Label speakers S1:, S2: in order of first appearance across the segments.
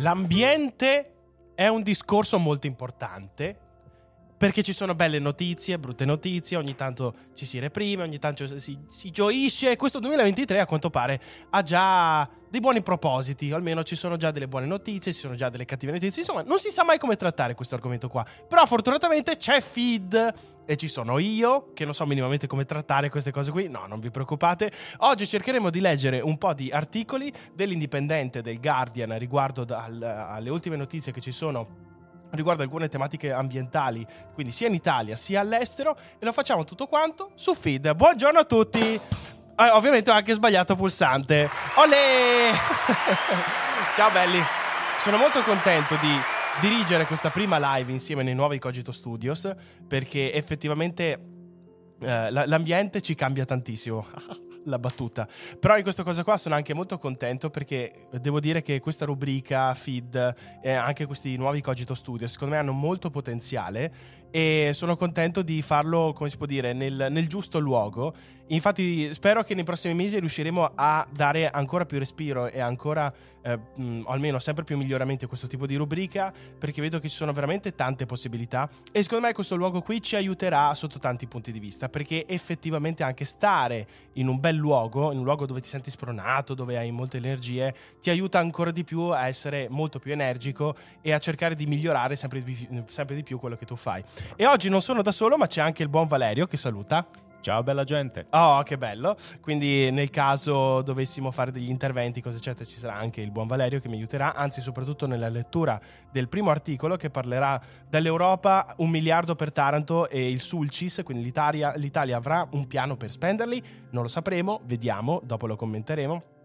S1: L'ambiente è un discorso molto importante perché ci sono belle notizie, brutte notizie, ogni tanto ci si reprime, ogni tanto si, si gioisce. Questo 2023 a quanto pare ha già dei buoni propositi, almeno ci sono già delle buone notizie, ci sono già delle cattive notizie, insomma non si sa mai come trattare questo argomento qua. Però fortunatamente c'è feed e ci sono io che non so minimamente come trattare queste cose qui, no non vi preoccupate. Oggi cercheremo di leggere un po' di articoli dell'Indipendente, del Guardian riguardo al, alle ultime notizie che ci sono riguardo alcune tematiche ambientali, quindi sia in Italia sia all'estero, e lo facciamo tutto quanto su feed. Buongiorno a tutti! Eh, ovviamente ho anche sbagliato pulsante. Olè! Ciao belli! Sono molto contento di dirigere questa prima live insieme nei nuovi Cogito Studios perché effettivamente eh, l'ambiente ci cambia tantissimo. la battuta. Però in questa cosa qua sono anche molto contento perché devo dire che questa rubrica, feed e anche questi nuovi Cogito Studio secondo me hanno molto potenziale e sono contento di farlo, come si può dire, nel, nel, giusto luogo. Infatti spero che nei prossimi mesi riusciremo a dare ancora più respiro e ancora, eh, mh, almeno sempre più miglioramenti a questo tipo di rubrica, perché vedo che ci sono veramente tante possibilità e secondo me questo luogo qui ci aiuterà sotto tanti punti di vista, perché effettivamente anche stare in un bel luogo, in un luogo dove ti senti spronato, dove hai molte energie, ti aiuta ancora di più a essere molto più energico e a cercare di migliorare sempre di, sempre di più quello che tu fai. E oggi non sono da solo, ma c'è anche il buon Valerio che saluta.
S2: Ciao bella gente.
S1: Oh, che bello. Quindi nel caso dovessimo fare degli interventi, cose eccetera, ci sarà anche il buon Valerio che mi aiuterà, anzi soprattutto nella lettura del primo articolo che parlerà dall'Europa, un miliardo per Taranto e il Sulcis, quindi l'Italia, l'Italia avrà un piano per spenderli, non lo sapremo, vediamo, dopo lo commenteremo.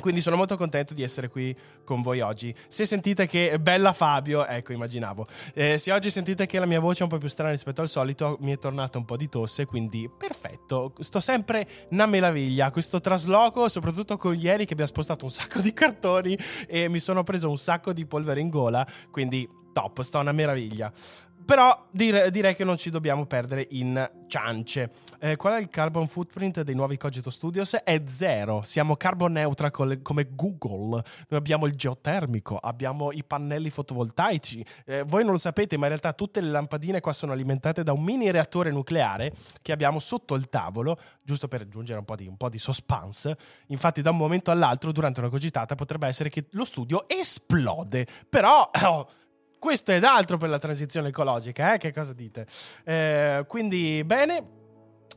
S1: Quindi sono molto contento di essere qui con voi oggi. Se sentite che bella Fabio, ecco, immaginavo. Eh, se oggi sentite che la mia voce è un po' più strana rispetto al solito, mi è tornata un po' di tosse, quindi perfetto. Sto sempre una meraviglia. Questo trasloco, soprattutto con ieri che abbiamo spostato un sacco di cartoni e mi sono preso un sacco di polvere in gola, quindi top, sta una meraviglia. Però dire, direi che non ci dobbiamo perdere in ciance. Eh, qual è il carbon footprint dei nuovi Cogito Studios? È zero. Siamo carbon neutral come Google. Noi abbiamo il geotermico, abbiamo i pannelli fotovoltaici. Eh, voi non lo sapete, ma in realtà tutte le lampadine qua sono alimentate da un mini reattore nucleare che abbiamo sotto il tavolo, giusto per aggiungere un po' di, un po di suspense. Infatti, da un momento all'altro, durante una cogitata, potrebbe essere che lo studio esplode. Però. Oh, questo ed altro per la transizione ecologica, eh? Che cosa dite? Eh, quindi, bene.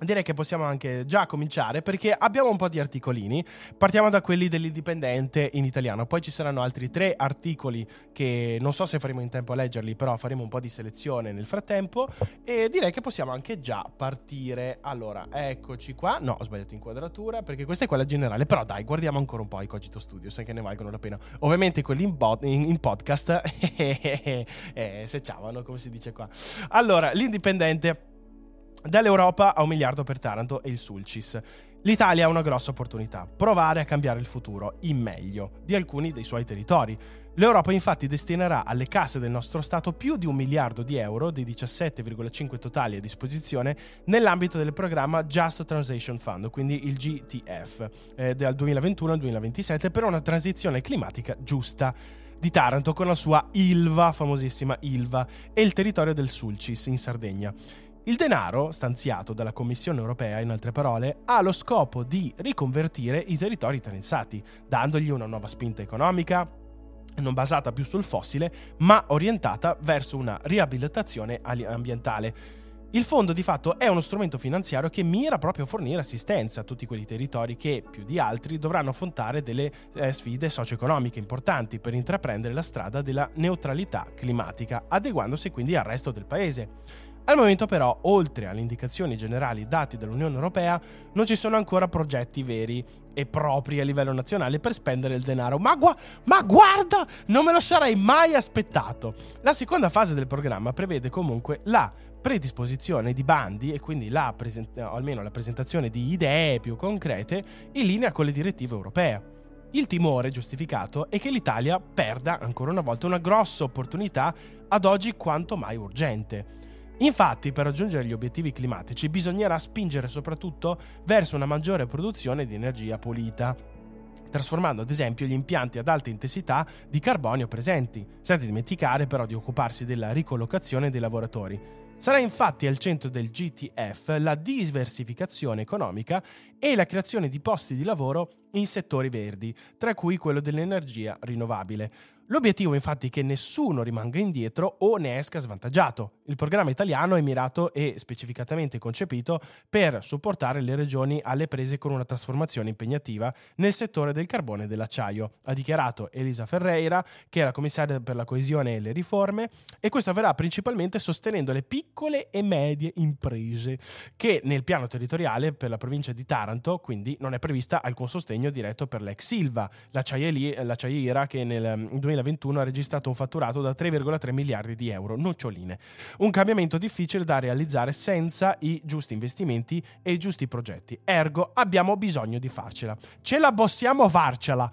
S1: Direi che possiamo anche già cominciare perché abbiamo un po' di articolini. Partiamo da quelli dell'Indipendente in italiano, poi ci saranno altri tre articoli che non so se faremo in tempo a leggerli, però faremo un po' di selezione nel frattempo e direi che possiamo anche già partire. Allora, eccoci qua. No, ho sbagliato inquadratura perché questa è quella generale, però dai, guardiamo ancora un po' i Cogito Studio, sai che ne valgono la pena. Ovviamente quelli in, bot- in, in podcast eh, se ciavano, come si dice qua. Allora, l'Indipendente Dall'Europa a un miliardo per Taranto e il Sulcis. L'Italia ha una grossa opportunità, provare a cambiare il futuro in meglio di alcuni dei suoi territori. L'Europa infatti destinerà alle casse del nostro Stato più di un miliardo di euro dei 17,5 totali a disposizione nell'ambito del programma Just Transition Fund, quindi il GTF, eh, dal 2021 al 2027 per una transizione climatica giusta di Taranto con la sua Ilva, famosissima Ilva, e il territorio del Sulcis in Sardegna. Il denaro, stanziato dalla Commissione europea, in altre parole, ha lo scopo di riconvertire i territori interessati, dandogli una nuova spinta economica, non basata più sul fossile, ma orientata verso una riabilitazione ambientale. Il fondo di fatto è uno strumento finanziario che mira proprio a fornire assistenza a tutti quei territori che, più di altri, dovranno affrontare delle eh, sfide socio-economiche importanti per intraprendere la strada della neutralità climatica, adeguandosi quindi al resto del paese. Al momento però, oltre alle indicazioni generali date dall'Unione Europea, non ci sono ancora progetti veri e propri a livello nazionale per spendere il denaro. Ma, gu- ma guarda, non me lo sarei mai aspettato. La seconda fase del programma prevede comunque la predisposizione di bandi e quindi la present- almeno la presentazione di idee più concrete in linea con le direttive europee. Il timore giustificato è che l'Italia perda ancora una volta una grossa opportunità ad oggi quanto mai urgente. Infatti, per raggiungere gli obiettivi climatici bisognerà spingere soprattutto verso una maggiore produzione di energia pulita, trasformando ad esempio gli impianti ad alta intensità di carbonio presenti, senza dimenticare però di occuparsi della ricollocazione dei lavoratori. Sarà infatti al centro del GTF la diversificazione economica e la creazione di posti di lavoro in settori verdi, tra cui quello dell'energia rinnovabile. L'obiettivo infatti è che nessuno rimanga indietro o ne esca svantaggiato. Il programma italiano è mirato e specificatamente concepito per supportare le regioni alle prese con una trasformazione impegnativa nel settore del carbone e dell'acciaio, ha dichiarato Elisa Ferreira, che è la commissaria per la coesione e le riforme, e questo avverrà principalmente sostenendo le piccole e medie imprese, che nel piano territoriale per la provincia di Taranto, quindi non è prevista alcun sostegno diretto per l'ex Silva, l'acciaiera che nel 2020 2021 ha registrato un fatturato da 3,3 miliardi di euro, noccioline. Un cambiamento difficile da realizzare senza i giusti investimenti e i giusti progetti. Ergo, abbiamo bisogno di farcela. Ce la possiamo farcela!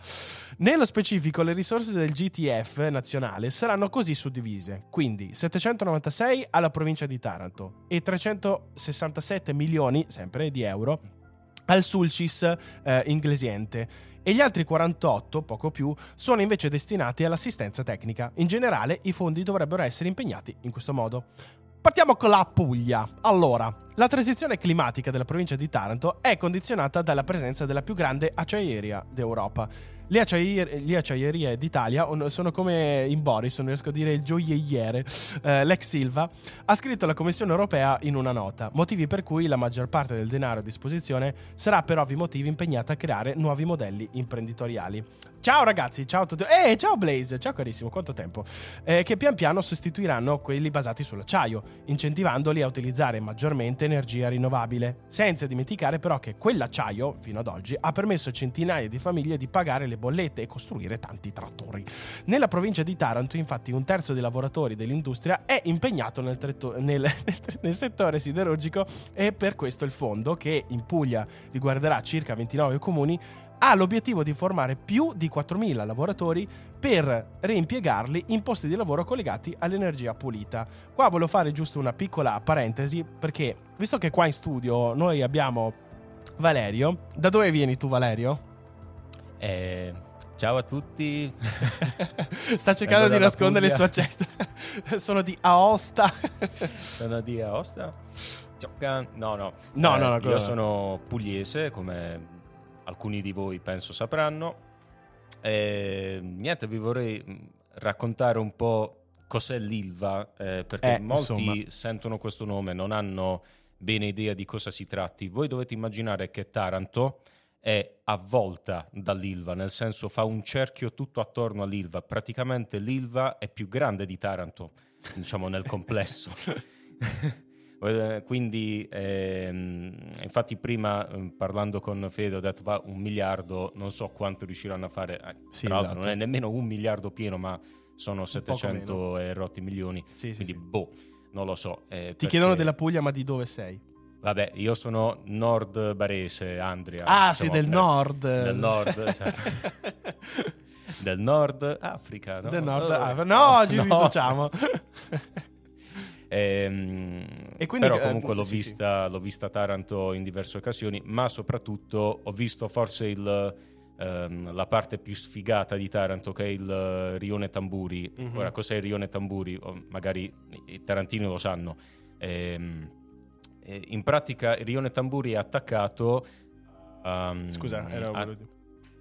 S1: Nello specifico, le risorse del GTF nazionale saranno così suddivise: quindi 796 alla provincia di Taranto e 367 milioni, sempre di euro, al Sulcis eh, inglesiente e gli altri 48, poco più, sono invece destinati all'assistenza tecnica. In generale, i fondi dovrebbero essere impegnati in questo modo. Partiamo con la Puglia. Allora, la transizione climatica della provincia di Taranto è condizionata dalla presenza della più grande acciaieria d'Europa le, acciaier- le acciaierie d'Italia sono come in Boris, non riesco a dire il gioielliere. Eh, l'ex Silva ha scritto alla Commissione europea in una nota, motivi per cui la maggior parte del denaro a disposizione sarà per ovvi motivi impegnata a creare nuovi modelli imprenditoriali. Ciao ragazzi, ciao a tutti. Eh, ciao Blaze, ciao carissimo, quanto tempo. Eh, che pian piano sostituiranno quelli basati sull'acciaio, incentivandoli a utilizzare maggiormente energia rinnovabile. Senza dimenticare però che quell'acciaio, fino ad oggi, ha permesso a centinaia di famiglie di pagare le bollette e costruire tanti trattori. Nella provincia di Taranto, infatti, un terzo dei lavoratori dell'industria è impegnato nel, tretto- nel, nel settore siderurgico e per questo il fondo, che in Puglia riguarderà circa 29 comuni, ha l'obiettivo di formare più di 4.000 lavoratori per reimpiegarli in posti di lavoro collegati all'energia pulita. Qua volevo fare giusto una piccola parentesi perché visto che qua in studio noi abbiamo Valerio, da dove vieni tu Valerio?
S2: Eh, ciao a tutti.
S1: Sta cercando di nascondere il suo accento. Sono di Aosta.
S2: sono di Aosta? No, no.
S1: No, eh, no, no.
S2: Io sono pugliese come alcuni di voi penso sapranno. E, niente, vi vorrei mm, raccontare un po' cos'è l'ILVA, eh, perché eh, molti insomma. sentono questo nome, non hanno bene idea di cosa si tratti. Voi dovete immaginare che Taranto è avvolta dall'Ilva, nel senso fa un cerchio tutto attorno all'Ilva. Praticamente l'Ilva è più grande di Taranto, diciamo nel complesso. Eh, quindi, ehm, infatti, prima ehm, parlando con Fede ho detto va un miliardo, non so quanto riusciranno a fare. Eh, sì, tra l'altro, esatto. non è nemmeno un miliardo pieno, ma sono 700 e rotti milioni. Sì, quindi, sì, boh, non lo so.
S1: Eh, Ti perché... chiedono della Puglia, ma di dove sei?
S2: Vabbè, io sono nord barese, Andrea.
S1: Ah, sei del nord.
S2: Del nord, esatto. del nord Africa, no?
S1: Del nord Africa. No, ci no. dissociamo.
S2: Ehm, e quindi, però comunque eh, l'ho, sì, vista, sì. l'ho vista Taranto in diverse occasioni, ma soprattutto ho visto forse il, ehm, la parte più sfigata di Taranto che è il Rione Tamburi. Mm-hmm. Ora, cos'è il Rione Tamburi? O magari i tarantini lo sanno. Ehm, in pratica il Rione Tamburi è attaccato...
S1: Um, Scusa, era... A...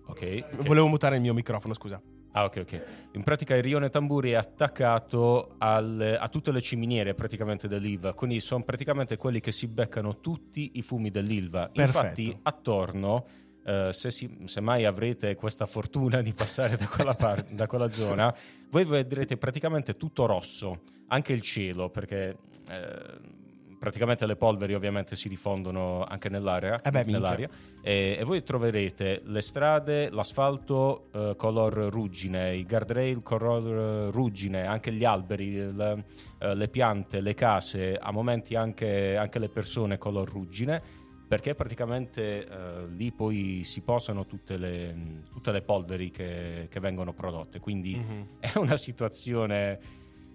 S2: Okay,
S1: ok. Volevo mutare il mio microfono, scusa.
S2: Ah, ok, ok. In pratica il rione Tamburi è attaccato al, a tutte le ciminiere praticamente dell'Ilva, quindi sono praticamente quelli che si beccano tutti i fumi dell'Ilva. Perfetto. Infatti, attorno, eh, se, si, se, mai avrete questa fortuna di passare da quella, par- da quella zona, voi vedrete praticamente tutto rosso, anche il cielo, perché eh, praticamente le polveri ovviamente si diffondono anche nell'area,
S1: eh beh,
S2: nell'aria e, e, voi troverete le strade, l'asfalto eh, color ruggine, i guardrail color ruggine, anche gli alberi, le, eh, le piante, le case, a momenti anche, anche le persone color ruggine perché praticamente eh, lì poi si posano tutte le, tutte le polveri che, che, vengono prodotte, quindi mm-hmm. è una situazione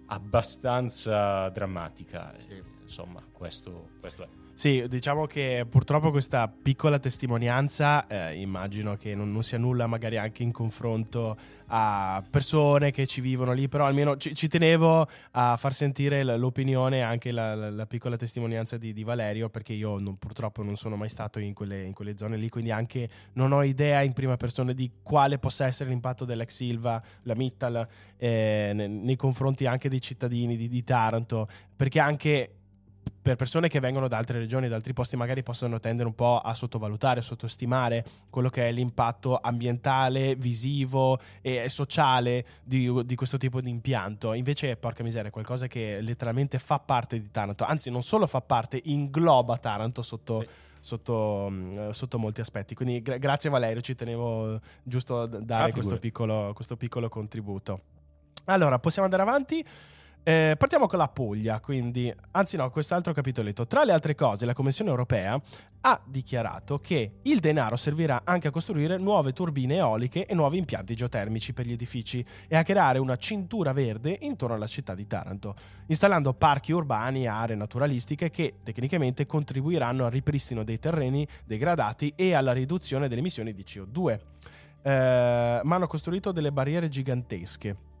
S2: abbastanza drammatica. Sì insomma, questo, questo è.
S1: Sì, diciamo che purtroppo questa piccola testimonianza eh, immagino che non, non, sia nulla magari anche in confronto a persone che ci vivono lì, però almeno ci, ci tenevo a far sentire l'opinione, anche la, la, la piccola testimonianza di, di, Valerio, perché io non, purtroppo non sono mai stato in quelle, in quelle, zone lì, quindi anche non ho idea in prima persona di quale possa essere l'impatto dell'ex Silva, la Mittal, eh, nei, nei, confronti anche dei cittadini di, di Taranto, perché anche per persone che vengono da altre regioni, da altri posti, magari possono tendere un po' a sottovalutare, a sottostimare quello che è l'impatto ambientale, visivo e sociale di, di, questo tipo di impianto. Invece, porca miseria, è qualcosa che letteralmente fa parte di Taranto, anzi, non solo fa parte, ingloba Taranto sotto. Sì. Sotto, mm, sotto, molti aspetti. Quindi gra- grazie Valerio, ci tenevo giusto a dare ah, questo, piccolo, questo piccolo contributo. Allora, possiamo andare avanti. Eh, partiamo con la Puglia, quindi, anzi no, quest'altro capitoletto. Tra le altre cose, la Commissione europea ha dichiarato che il denaro servirà anche a costruire nuove turbine eoliche e nuovi impianti geotermici per gli edifici e a creare una cintura verde intorno alla città di Taranto, installando parchi urbani e aree naturalistiche che tecnicamente contribuiranno al ripristino dei terreni degradati e alla riduzione delle emissioni di CO2. Eh, ma hanno costruito delle barriere gigantesche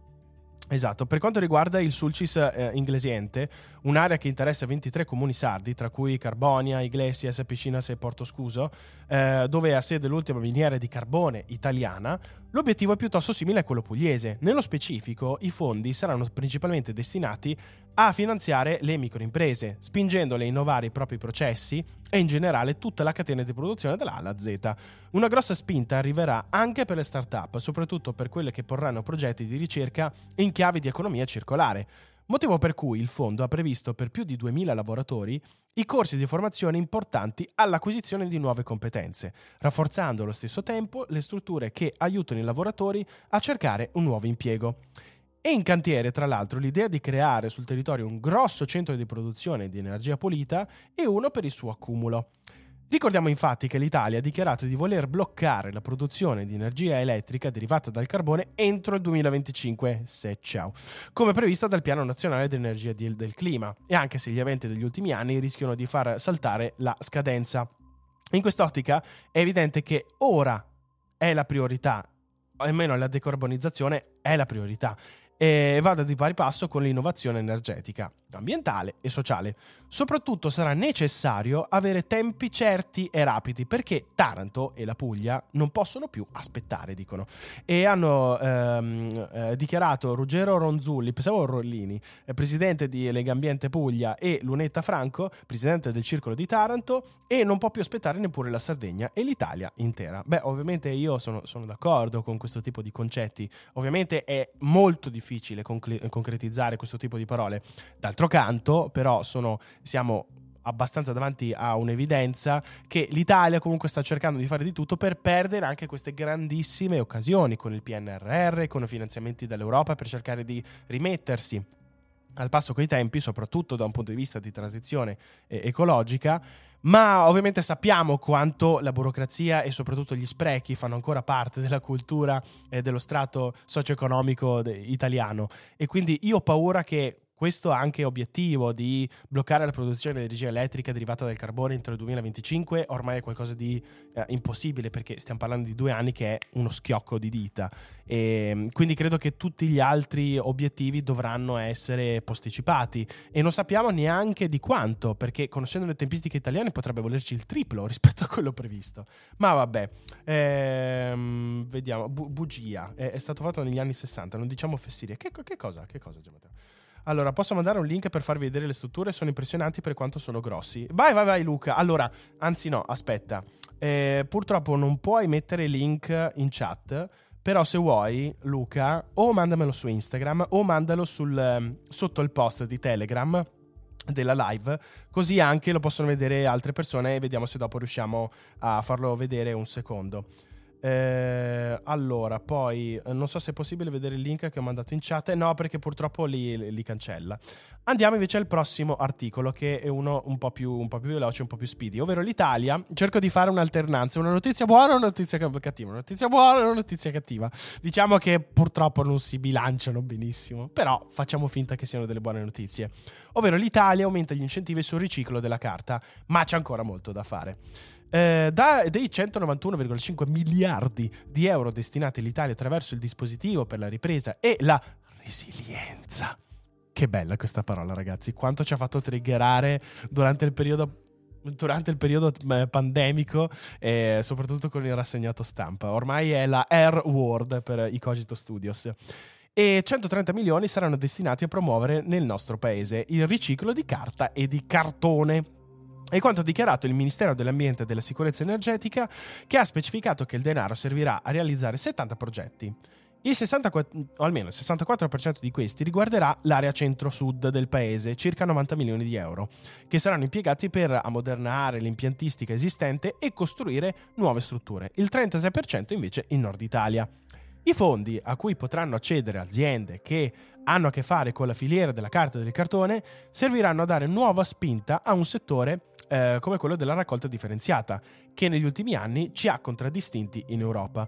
S1: Esatto, per quanto riguarda il Sulcis eh, inglesiente, un'area che interessa 23 comuni sardi, tra cui Carbonia, Iglesias, Piscinas e Porto Scuso, eh, dove ha sede l'ultima miniera di carbone italiana, l'obiettivo è piuttosto simile a quello pugliese. Nello specifico, i fondi saranno principalmente destinati a finanziare le microimprese, spingendole a innovare i propri processi e in generale tutta la catena di produzione dalla A alla Z. Una grossa spinta arriverà anche per le start-up, soprattutto per quelle che porranno progetti di ricerca in chiave di economia circolare. Motivo per cui il fondo ha previsto per più di 2000 lavoratori i corsi di formazione importanti all'acquisizione di nuove competenze, rafforzando allo stesso tempo le strutture che aiutano i lavoratori a cercare un nuovo impiego. E in cantiere, tra l'altro, l'idea di creare sul territorio un grosso centro di produzione di energia pulita e uno per il suo accumulo. Ricordiamo infatti che l'Italia ha dichiarato di voler bloccare la produzione di energia elettrica derivata dal carbone entro il 2025, se ciao, come prevista dal Piano Nazionale dell'Energia del Clima, e anche se gli eventi degli ultimi anni rischiano di far saltare la scadenza. In quest'ottica è evidente che ora è la priorità, almeno la decarbonizzazione è la priorità e vada di pari passo con l'innovazione energetica, ambientale e sociale. Soprattutto sarà necessario avere tempi certi e rapidi perché Taranto e la Puglia non possono più aspettare, dicono. E hanno ehm, eh, dichiarato Ruggero Ronzulli, pensavo Rollini, eh, presidente di Lega Ambiente Puglia e Lunetta Franco, presidente del Circolo di Taranto, e non può più aspettare neppure la Sardegna e l'Italia intera. Beh, ovviamente io sono, sono d'accordo con questo tipo di concetti. Ovviamente è molto difficile concre- concretizzare questo tipo di parole. D'altro canto, però, sono, siamo abbastanza davanti a un'evidenza che l'Italia comunque sta cercando di fare di tutto per perdere anche queste grandissime occasioni con il PNRR, con i finanziamenti dall'Europa per cercare di rimettersi al passo coi tempi, soprattutto da un punto di vista di transizione eh, ecologica, ma ovviamente sappiamo quanto la burocrazia e soprattutto gli sprechi fanno ancora parte della cultura e dello strato socio-economico italiano. E quindi io ho paura che questo anche obiettivo di bloccare la produzione di energia elettrica derivata dal carbone entro il 2025 ormai è qualcosa di eh, impossibile perché stiamo parlando di due anni che è uno schiocco di dita. E ehm, quindi credo che tutti gli altri obiettivi dovranno essere posticipati. E non sappiamo neanche di quanto perché conoscendo le tempistiche italiane potrebbe volerci il triplo rispetto a quello previsto. Ma vabbè ehm, vediamo. Bu- bugia. È, è, stato fatto negli anni 60 non diciamo fesserie. Che, che cosa? Che cosa Giamatteo? Allora, posso mandare un link per farvi vedere le strutture? Sono impressionanti per quanto sono grossi. Vai, vai, vai, Luca. Allora, anzi, no, aspetta. Eh, purtroppo non puoi mettere link in chat. Però se vuoi, Luca, o mandamelo su Instagram o mandalo sul, ehm, sotto il post di Telegram della live, così anche lo possono vedere altre persone e vediamo se dopo riusciamo a farlo vedere un secondo. Eh, allora, poi eh, non so se è possibile vedere il link che ho mandato in chat. No, perché purtroppo li, li cancella. Andiamo invece al prossimo articolo, che è uno un po, più, un po' più veloce, un po' più speedy, ovvero l'Italia. Cerco di fare un'alternanza: una notizia buona e una notizia cattiva. Una notizia buona e una notizia cattiva. Diciamo che purtroppo non si bilanciano benissimo, però facciamo finta che siano delle buone notizie. Ovvero l'Italia aumenta gli incentivi sul riciclo della carta, ma c'è ancora molto da fare. Eh, da, dei 191,5 miliardi di euro destinati all'Italia attraverso il dispositivo per la ripresa e la resilienza. Che bella questa parola, ragazzi. Quanto ci ha fatto triggerare durante il periodo durante il periodo eh, pandemico e soprattutto con il rassegnato stampa. Ormai è la Air World per i Cogito Studios. E 130 milioni saranno destinati a promuovere nel nostro paese il riciclo di carta e di cartone è quanto ha dichiarato il Ministero dell'Ambiente e della Sicurezza Energetica, che ha specificato che il denaro servirà a realizzare 70 progetti. Il 64, o almeno il 64% di questi riguarderà l'area centro-sud del paese, circa 90 milioni di euro, che saranno impiegati per ammodernare l'impiantistica esistente e costruire nuove strutture. Il 36% invece in Nord Italia. I fondi a cui potranno accedere aziende che hanno a che fare con la filiera della carta e del cartone serviranno a dare nuova spinta a un settore eh, come quello della raccolta differenziata, che negli ultimi anni ci ha contraddistinti in Europa.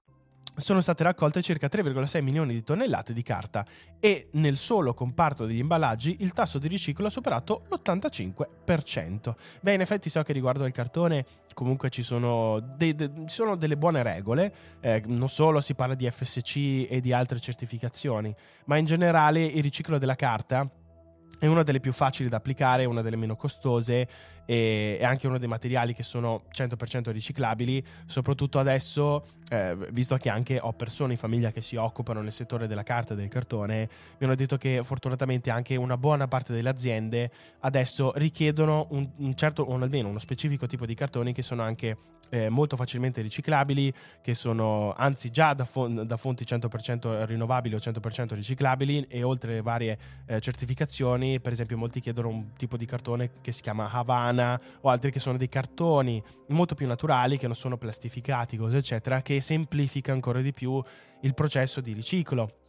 S1: Sono state raccolte circa 3,6 milioni di tonnellate di carta e nel solo comparto degli imballaggi il tasso di riciclo ha superato l'85%. Beh, in effetti so che riguardo al cartone comunque ci sono, de- de- sono delle buone regole, eh, non solo si parla di FSC e di altre certificazioni, ma in generale il riciclo della carta è una delle più facili da applicare, una delle meno costose e è anche uno dei materiali che sono 100% riciclabili, soprattutto adesso, eh, visto che anche ho persone in famiglia che si occupano nel settore della carta e del cartone, mi hanno detto che fortunatamente anche una buona parte delle aziende adesso richiedono un, un certo, o almeno uno specifico tipo di cartoni che sono anche eh, molto facilmente riciclabili, che sono anzi già da, fon- da, fonti 100% rinnovabili o 100% riciclabili e oltre varie eh, certificazioni, per esempio molti chiedono un tipo di cartone che si chiama Havana o altri che sono dei cartoni molto più naturali, che non sono plastificati, cose eccetera, che semplifica ancora di più il processo di riciclo.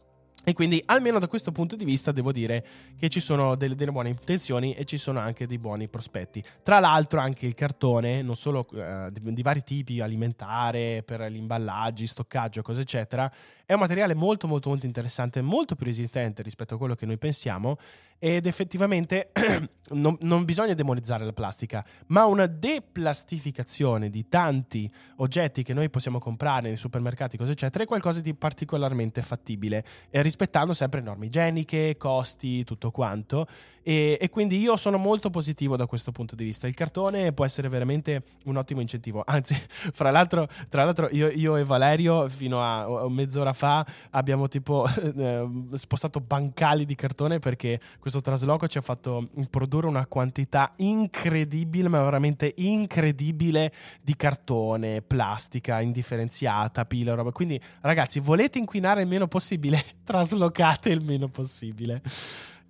S1: E quindi, almeno da questo punto di vista, devo dire che ci sono delle, delle, buone intenzioni e ci sono anche dei buoni prospetti. Tra l'altro, anche il cartone, non solo eh, di, di, vari tipi, alimentare, per gli imballaggi, stoccaggio, cose eccetera, è un materiale molto, molto, molto interessante, molto più resistente rispetto a quello che noi pensiamo. Ed effettivamente non, non bisogna demonizzare la plastica, ma una deplastificazione di tanti oggetti che noi possiamo comprare nei supermercati, cose eccetera, è qualcosa di particolarmente fattibile. E rispettando sempre norme igieniche, costi, tutto quanto. E, e, quindi io sono molto positivo da questo punto di vista. Il cartone può essere veramente un ottimo incentivo. Anzi, fra l'altro, tra l'altro io, io e Valerio fino a mezz'ora fa abbiamo tipo eh, spostato bancali di cartone perché questo trasloco ci ha fatto produrre una quantità incredibile, ma veramente incredibile di cartone, plastica indifferenziata, pile, roba. Quindi ragazzi, volete inquinare il meno possibile? Traslocate il meno possibile.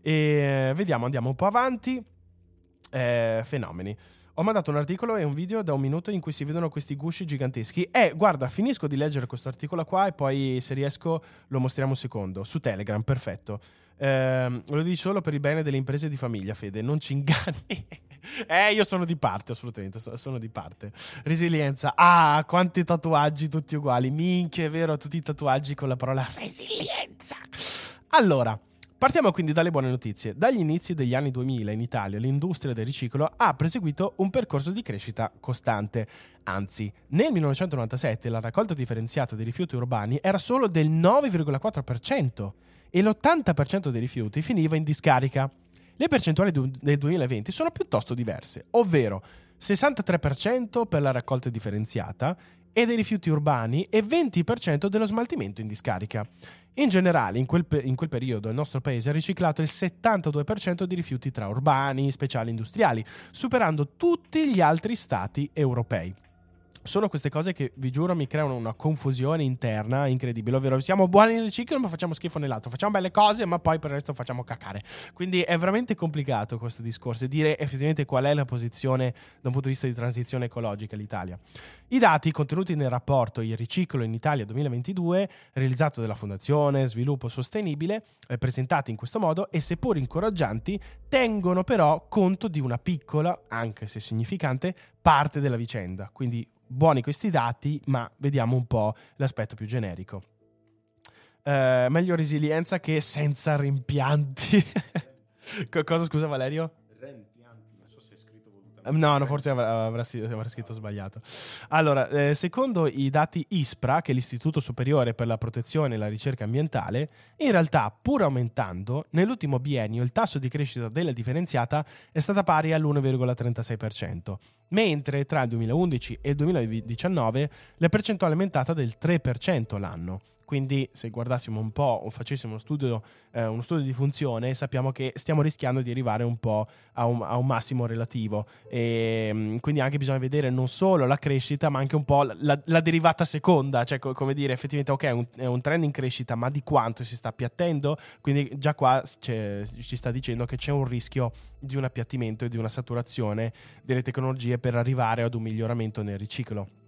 S1: E vediamo, andiamo un po' avanti. Eh, fenomeni. Ho mandato un articolo e un video da un minuto in cui si vedono questi gusci giganteschi. Eh, guarda, finisco di leggere questo articolo qua e poi se riesco lo mostriamo un secondo. Su Telegram, perfetto. Eh, lo dici solo per il bene delle imprese di famiglia, Fede, non ci inganni. eh, io sono di parte, assolutamente, sono di parte. Resilienza. Ah, quanti tatuaggi tutti uguali. Minchia, è vero, tutti i tatuaggi con la parola resilienza. Allora, Partiamo quindi dalle buone notizie. Dagli inizi degli anni 2000 in Italia l'industria del riciclo ha proseguito un percorso di crescita costante. Anzi, nel 1997 la raccolta differenziata dei rifiuti urbani era solo del 9,4% e l'80% dei rifiuti finiva in discarica. Le percentuali del 2020 sono piuttosto diverse, ovvero 63% per la raccolta differenziata e dei rifiuti urbani e 20% dello smaltimento in discarica. In generale, in quel, in quel, periodo il nostro paese ha riciclato il 72% di rifiuti tra urbani, speciali e industriali, superando tutti gli altri stati europei sono queste cose che vi giuro mi creano una confusione interna incredibile. Ovvero, siamo buoni nel riciclo, ma facciamo schifo nell'altro. Facciamo belle cose, ma poi per il resto facciamo cacare. Quindi è veramente complicato questo discorso e dire effettivamente qual è la posizione da un punto di vista di transizione ecologica l'Italia. I dati contenuti nel rapporto Il riciclo in Italia 2022, realizzato dalla Fondazione Sviluppo Sostenibile, eh, presentati in questo modo e seppur incoraggianti, tengono però conto di una piccola, anche se significante, parte della vicenda. Quindi buoni questi dati, ma vediamo un po' l'aspetto più generico. Uh, meglio resilienza che senza rimpianti. Cosa scusa Valerio? No, no, forse avrà, avrà, avrà, scritto sbagliato. Allora, eh, secondo i dati ISPRA, che è l'Istituto Superiore per la Protezione e la Ricerca Ambientale, in realtà, pur aumentando, nell'ultimo biennio il tasso di crescita della differenziata è stata pari all'1,36%, mentre tra il 2011 e il 2019 la percentuale è aumentata del 3% l'anno. Quindi se guardassimo un po' o facessimo uno studio, eh, uno studio, di funzione, sappiamo che stiamo rischiando di arrivare un po' a un, a un massimo relativo. E, mm, quindi anche bisogna vedere non solo la crescita, ma anche un po' la, la derivata seconda, cioè co- come dire effettivamente ok, un, è un, trend in crescita, ma di quanto si sta appiattendo? Quindi già qua ci sta dicendo che c'è un rischio di un appiattimento e di una saturazione delle tecnologie per arrivare ad un miglioramento nel riciclo.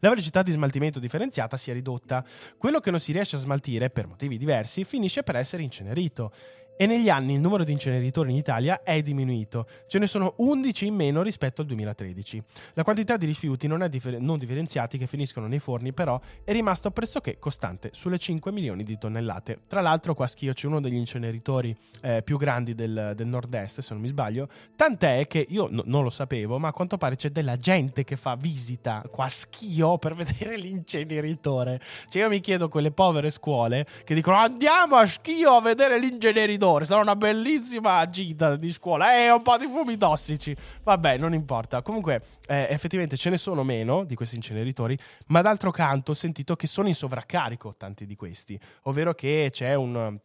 S1: La velocità di smaltimento differenziata si è ridotta. Quello che non si riesce a smaltire, per motivi diversi, finisce per essere incenerito e negli anni il numero di inceneritori in Italia è diminuito, ce ne sono 11 in meno rispetto al 2013. La quantità di rifiuti non, differ- non differenziati che finiscono nei forni però è rimasto pressoché costante sulle 5 milioni di tonnellate. Tra l'altro qua a Schio c'è uno degli inceneritori eh, più grandi del, del, nord-est, se non mi sbaglio, tant'è che io no, non lo sapevo, ma a quanto pare c'è della gente che fa visita qua a Schio per vedere l'inceneritore. Cioè io mi chiedo quelle povere scuole che dicono andiamo a Schio a vedere l'inceneritore corridore. Sarà una bellissima gita di scuola. E eh, un po' di fumi tossici. Vabbè, non importa. Comunque, eh, effettivamente ce ne sono meno di questi inceneritori. Ma d'altro canto ho sentito che sono in sovraccarico tanti di questi. Ovvero che c'è un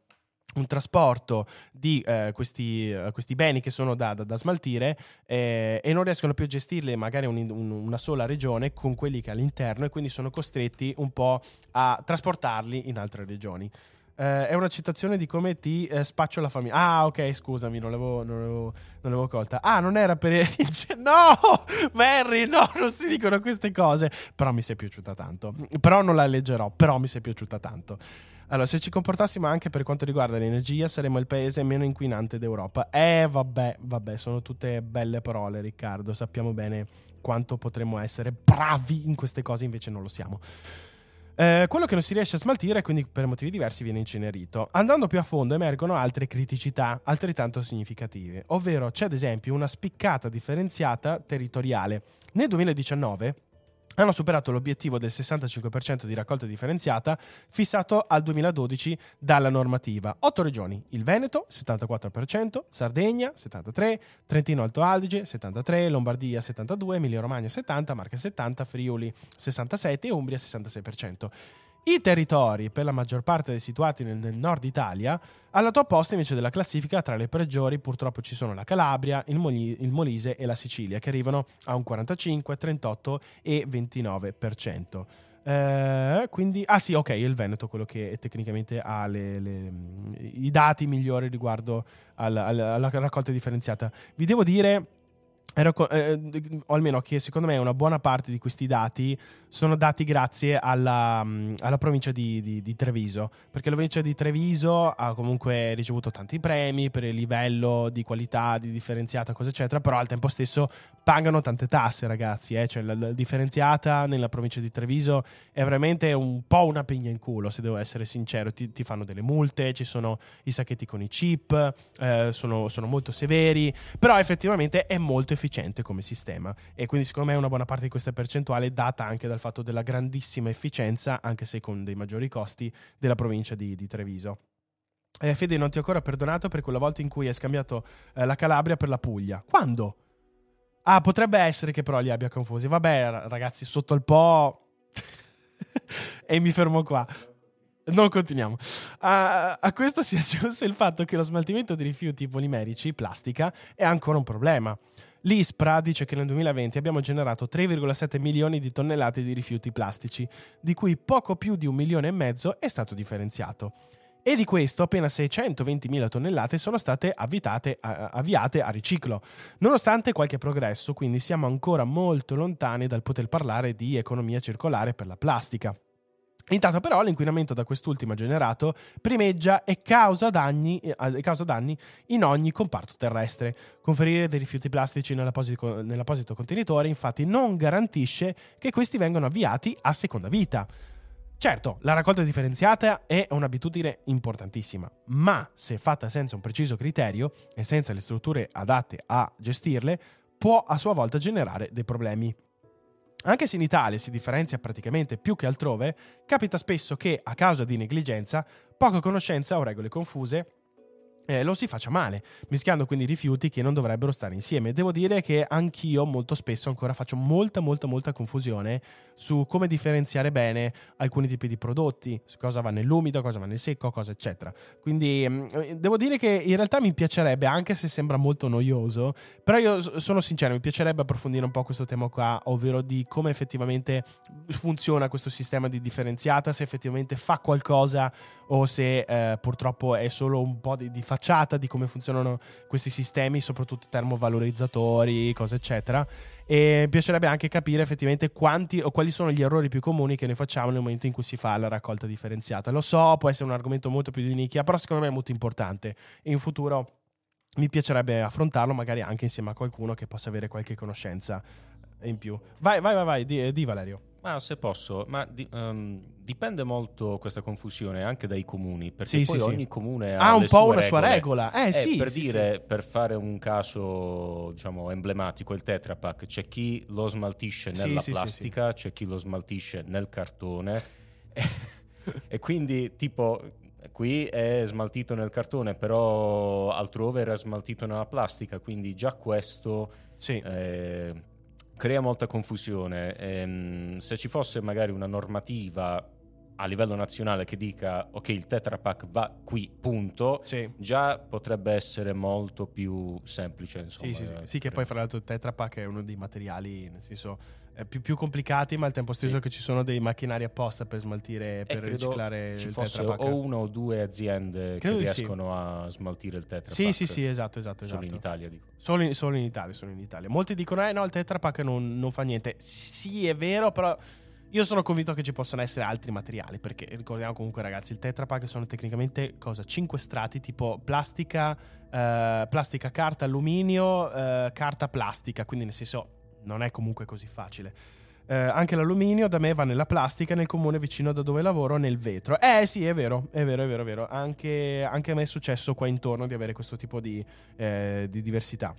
S1: un trasporto di eh, questi, uh, questi, beni che sono da, da, da smaltire eh, e non riescono più a gestirli magari un, un, una sola regione con quelli che all'interno e quindi sono costretti un po' a trasportarli in altre regioni. Eh, è una citazione di come ti eh, spaccio la famiglia. Ah, ok, scusami, non l'avevo, non l'avevo, non l'avevo colta. Ah, non era per. no, Mary, no, non si dicono queste cose. Però mi sei piaciuta tanto. Però non la leggerò, però mi sei piaciuta tanto. Allora, se ci comportassimo anche per quanto riguarda l'energia, saremmo il paese meno inquinante d'Europa. Eh, vabbè, vabbè, sono tutte belle parole, Riccardo. Sappiamo bene quanto potremmo essere bravi in queste cose, invece non lo siamo. Eh, quello che non si riesce a smaltire, quindi per motivi diversi, viene incenerito. Andando più a fondo emergono altre criticità altrettanto significative, ovvero c'è ad esempio una spiccata differenziata territoriale. Nel 2019 hanno superato l'obiettivo del 65% di raccolta differenziata fissato al 2012 dalla normativa. Otto regioni, il Veneto 74%, Sardegna 73%, Trentino Alto Adige 73%, Lombardia 72%, Emilia Romagna 70%, Marche 70%, Friuli 67% e Umbria 66%. I territori, per la maggior parte situati nel, nord Italia, alla top posta invece della classifica tra le peggiori purtroppo ci sono la Calabria, il, Moli, il Molise e la Sicilia, che arrivano a un 45, 38 e 29%. Eh, quindi, ah sì, ok, il Veneto, quello che tecnicamente ha le, le, i dati migliori riguardo alla, alla, alla raccolta differenziata. Vi devo dire Ero, eh, o almeno che secondo me una buona parte di questi dati sono dati grazie alla, mm, alla provincia di, di, di, Treviso, perché la provincia di Treviso ha comunque ricevuto tanti premi per il livello di qualità, di differenziata, cosa eccetera, però al tempo stesso pagano tante tasse ragazzi, eh? cioè la, la, differenziata nella provincia di Treviso è veramente un po' una pigna in culo, se devo essere sincero, ti, ti fanno delle multe, ci sono i sacchetti con i chip, eh, sono, sono molto severi, però effettivamente è molto efficiente come sistema e quindi secondo me una buona parte di questa percentuale è data anche dal fatto della grandissima efficienza, anche se con dei maggiori costi, della provincia di, di Treviso. Eh, Fede, non ti ho ancora perdonato per quella volta in cui hai scambiato eh, la Calabria per la Puglia. Quando? Ah, potrebbe essere che però li abbia confusi. Vabbè, ragazzi, sotto il po'. e mi fermo qua. Non continuiamo. A, a, questo si aggiunse il fatto che lo smaltimento di rifiuti polimerici, plastica, è ancora un problema. L'ISPRA dice che nel 2020 abbiamo generato 3,7 milioni di tonnellate di rifiuti plastici, di cui poco più di un milione e mezzo è stato differenziato. E di questo appena 620.000 tonnellate sono state avvitate, avviate a riciclo. Nonostante qualche progresso, quindi siamo ancora molto lontani dal poter parlare di economia circolare per la plastica. Intanto però l'inquinamento da quest'ultima generato primeggia e causa danni, eh, causa danni, in ogni comparto terrestre. Conferire dei rifiuti plastici nell'apposito, nell'apposito contenitore infatti non garantisce che questi vengano avviati a seconda vita. Certo, la raccolta differenziata è un'abitudine importantissima, ma se fatta senza un preciso criterio e senza le strutture adatte a gestirle, può a sua volta generare dei problemi. Anche se in Italia si differenzia praticamente più che altrove, capita spesso che, a causa di negligenza, poca conoscenza o regole confuse eh, lo si faccia male, mischiando quindi rifiuti che non dovrebbero stare insieme. Devo dire che anch'io molto spesso ancora faccio molta, molta, molta confusione su come differenziare bene alcuni tipi di prodotti, su cosa va nell'umido, cosa va nel secco, cosa eccetera. Quindi mm, devo dire che in realtà mi piacerebbe, anche se sembra molto noioso, però io sono sincero, mi piacerebbe approfondire un po' questo tema qua, ovvero di come effettivamente funziona questo sistema di differenziata, se effettivamente fa qualcosa o se eh, purtroppo è solo un po' di, di facciata di come funzionano questi sistemi, soprattutto termovalorizzatori, cose eccetera. E mi piacerebbe anche capire effettivamente quanti o quali sono gli errori più comuni che noi facciamo nel momento in cui si fa la raccolta differenziata. Lo so, può essere un argomento molto più di nicchia, però secondo me è molto importante. E in futuro mi piacerebbe affrontarlo, magari anche insieme a qualcuno che possa avere qualche conoscenza in più. Vai, vai, vai, vai, di, di Valerio.
S2: Ma se posso, ma di, um, dipende molto questa confusione anche dai comuni, perché
S1: sì,
S2: poi
S1: sì,
S2: ogni
S1: sì.
S2: comune
S1: ha,
S2: ha
S1: un po' una
S2: regole.
S1: sua regola. Eh,
S2: eh
S1: sì,
S2: per dire, per fare un caso diciamo emblematico, il Tetra Pak, c'è chi lo smaltisce nella plastica, c'è chi lo smaltisce nel cartone e, e quindi tipo qui è smaltito nel cartone, però altrove era smaltito nella plastica, quindi già questo
S1: sì.
S2: eh, crea molta confusione. Ehm, se ci fosse magari una normativa a livello nazionale che dica ok il Tetra Pak va qui punto
S1: sì.
S2: già potrebbe essere molto più semplice insomma,
S1: sì, sì, sì. sì che poi fra l'altro il Tetra Pak è uno dei materiali nel senso più, più, complicati ma al tempo stesso sì. che ci sono dei macchinari apposta per smaltire per riciclare
S2: ci
S1: il
S2: fosse o una o due aziende
S1: credo
S2: che riescono a smaltire il Tetra
S1: sì sì sì esatto esatto,
S2: solo
S1: esatto.
S2: in Italia dico
S1: solo in, solo in Italia solo in Italia molti dicono eh no il Tetra Pak non, non fa niente sì è vero però io sono convinto che ci possano essere altri materiali, perché ricordiamo comunque ragazzi, il Tetra Pak sono tecnicamente cosa? 5 strati tipo plastica, eh, plastica, carta, alluminio, eh, carta, plastica, quindi nel senso non è comunque così facile. Eh, anche l'alluminio da me va nella plastica, nel comune vicino da dove lavoro, nel vetro. Eh sì, è vero, è vero, è vero, è vero. Anche, anche a me è successo qua intorno di avere questo tipo di, eh, di diversità.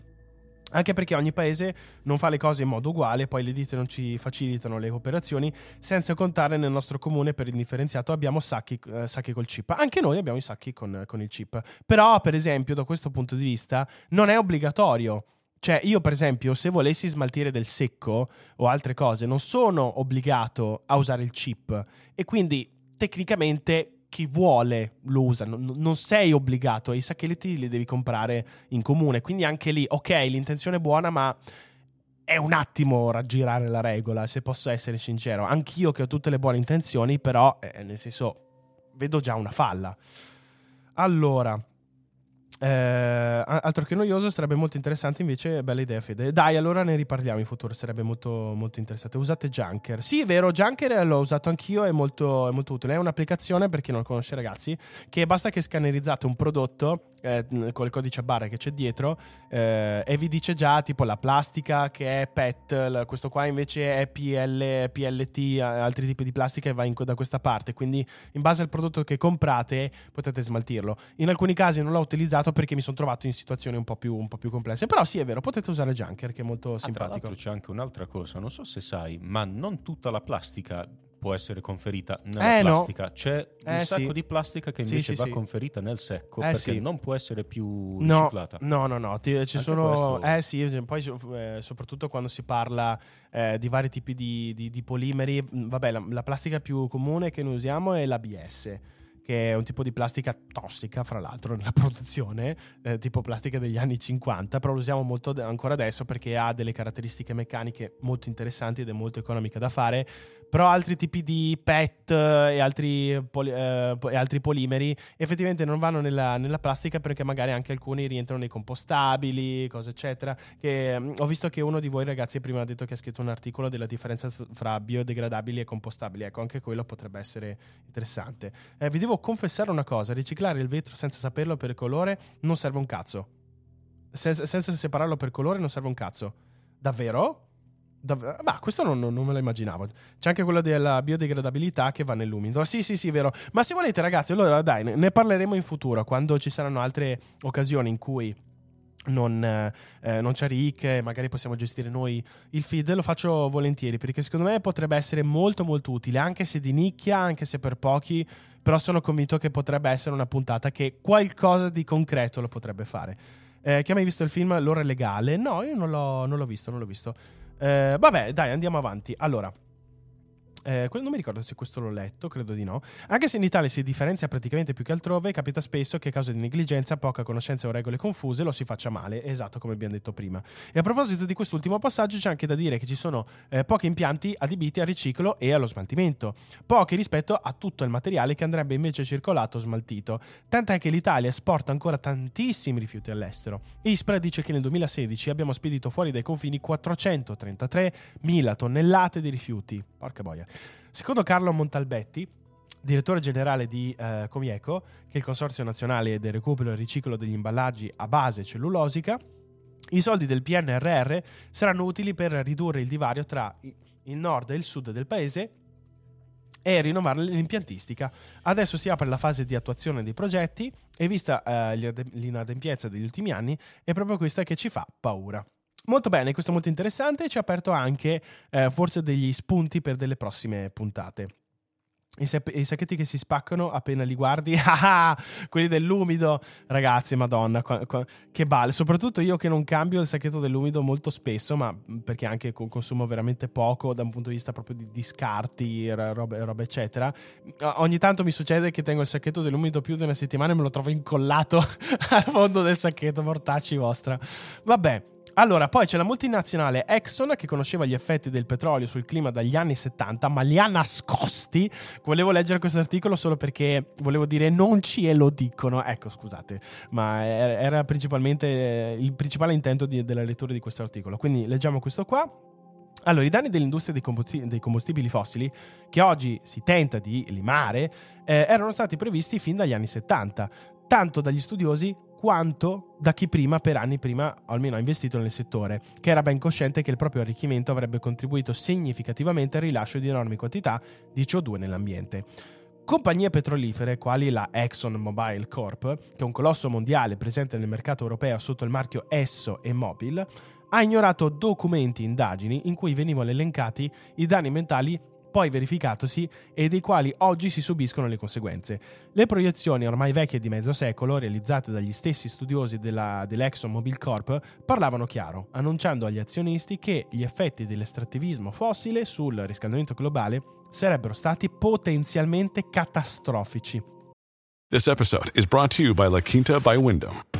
S1: Anche perché ogni paese non fa le cose in modo uguale, poi le ditte non ci facilitano le operazioni, senza contare nel nostro comune per il differenziato abbiamo sacchi, eh, sacchi col chip. Anche noi abbiamo i sacchi con, con il chip. Però, per esempio, da questo punto di vista, non è obbligatorio. Cioè, io, per esempio, se volessi smaltire del secco o altre cose, non sono obbligato a usare il chip. E quindi, tecnicamente, chi vuole lo usa, non, non, sei obbligato, i sacchetti li devi comprare in comune, quindi anche lì, ok, l'intenzione è buona, ma è un attimo raggirare la regola, se posso essere sincero. Anch'io che ho tutte le buone intenzioni, però, eh, nel senso, vedo già una falla. Allora, Eh, altro che noioso, sarebbe molto interessante invece, bella idea Fede. Dai, allora ne riparliamo in futuro, sarebbe molto, molto interessante. Usate Junker. Sì, è vero, Junker l'ho usato anch'io, è molto, è molto utile. È un'applicazione, per chi non lo conosce ragazzi, che basta che scannerizzate un prodotto eh, con il codice a barre che c'è dietro eh, e vi dice già tipo la plastica che è PET, questo qua invece è PL, PLT, altri tipi di plastica e va in, da questa parte. Quindi in base al prodotto che comprate potete smaltirlo. In alcuni casi non l'ho utilizzato perché mi sono trovato in situazioni un po, più, un po' più complesse. Però sì, è vero, potete usare Junker che è molto ah, simpatico.
S2: Tra c'è anche un'altra cosa, non so se sai, ma non tutta la plastica può essere conferita nella eh, plastica. No. C'è un eh, sacco sì. di plastica che invece sì, sì, va conferita nel secco eh, perché non può essere più riciclata.
S1: No, no, no. Ti, ci sono. Questo... Eh sì, poi eh, soprattutto quando si parla eh, di vari tipi di, di, di polimeri. Vabbè, la, la, plastica più comune che noi usiamo è l'ABS che è un tipo di plastica tossica, fra l'altro, nella produzione, eh, tipo plastica degli anni 50, però lo usiamo molto ancora adesso perché ha delle caratteristiche meccaniche molto interessanti ed è molto economica da fare però altri tipi di PET e altri, poli, eh, e altri polimeri effettivamente non vanno nella, nella, plastica perché magari anche alcuni rientrano nei compostabili, cose eccetera. Che, um, ho visto che uno di voi ragazzi prima ha detto che ha scritto un articolo della differenza fra biodegradabili e compostabili, ecco anche quello potrebbe essere interessante. Eh, vi devo confessare una cosa, riciclare il vetro senza saperlo per colore non serve un cazzo. Senza, senza separarlo per colore non serve un cazzo. Davvero? Dav- ma questo non, non, me lo immaginavo. C'è anche quello della biodegradabilità che va nell'umido. Sì, sì, sì, vero. Ma se volete, ragazzi, allora dai, ne parleremo in futuro quando ci saranno altre occasioni in cui non, eh, non, c'è Rick e magari possiamo gestire noi il feed, lo faccio volentieri perché secondo me potrebbe essere molto molto utile, anche se di nicchia, anche se per pochi, però sono convinto che potrebbe essere una puntata che qualcosa di concreto lo potrebbe fare. Eh, chi ha mai visto il film L'ora legale? No, io non l'ho, non l'ho visto, non l'ho visto. Eh, vabbè, dai, andiamo avanti. Allora, eh, non mi ricordo se questo l'ho letto, credo di no. Anche se in Italia si differenzia praticamente più che altrove, capita spesso che a causa di negligenza, poca conoscenza o regole confuse lo si faccia male, esatto come abbiamo detto prima. E a proposito di quest'ultimo passaggio c'è anche da dire che ci sono eh, pochi impianti adibiti al riciclo e allo smaltimento, pochi rispetto a tutto il materiale che andrebbe invece circolato o smaltito, tant'è che l'Italia esporta ancora tantissimi rifiuti all'estero. ISPRA dice che nel 2016 abbiamo spedito fuori dai confini 433.000 tonnellate di rifiuti. Porca boia. Secondo Carlo Montalbetti, direttore generale di eh, Comieco, che è il Consorzio Nazionale del Recupero e Riciclo degli Imballaggi a base cellulosica, i soldi del PNRR saranno utili per ridurre il divario tra il nord e il sud del paese e rinnovare l'impiantistica. Adesso si apre la fase di attuazione dei progetti e vista eh, l'inadempienza degli ultimi anni è proprio questa che ci fa paura. Molto bene, questo è molto interessante e ci ha aperto anche eh, forse degli spunti per delle prossime puntate. I, sap- I, sacchetti che si spaccano appena li guardi, ah, quelli dell'umido, ragazzi, madonna, qua- qua- che balle. Soprattutto io che non cambio il sacchetto dell'umido molto spesso, ma perché anche consumo veramente poco da un punto di vista proprio di, di scarti, robe, robe, eccetera. Ogni tanto mi succede che tengo il sacchetto dell'umido più di una settimana e me lo trovo incollato al fondo del sacchetto, mortacci vostra. Vabbè. Allora, poi c'è la multinazionale Exxon che conosceva gli effetti del petrolio sul clima dagli anni 70, ma li ha nascosti. Volevo leggere questo articolo solo perché volevo dire non ci e lo dicono. Ecco, scusate, ma era principalmente eh, il principale intento di, della lettura di questo articolo. Quindi leggiamo questo qua. Allora, i danni dell'industria dei, combusti- dei combustibili fossili, che oggi si tenta di limare, eh, erano stati previsti fin dagli anni 70, tanto dagli studiosi quanto da chi prima, per anni prima, almeno ha investito nel settore, che era ben cosciente che il proprio arricchimento avrebbe contribuito significativamente al rilascio di enormi quantità di CO2 nell'ambiente. Compagnie petrolifere quali la ExxonMobil Corp, che è un colosso mondiale presente nel mercato europeo sotto il marchio Esso e Mobil, ha ignorato documenti e indagini in cui venivano elencati i danni mentali poi verificatosi e dei quali oggi si subiscono le conseguenze. Le proiezioni ormai vecchie di mezzo secolo, realizzate dagli stessi studiosi della, dell'ExxonMobil Corp, parlavano chiaro, annunciando agli azionisti che gli effetti dell'estrattivismo fossile sul riscaldamento globale sarebbero stati potenzialmente catastrofici.
S3: This episode is brought to you by La Quinta by Wyndham.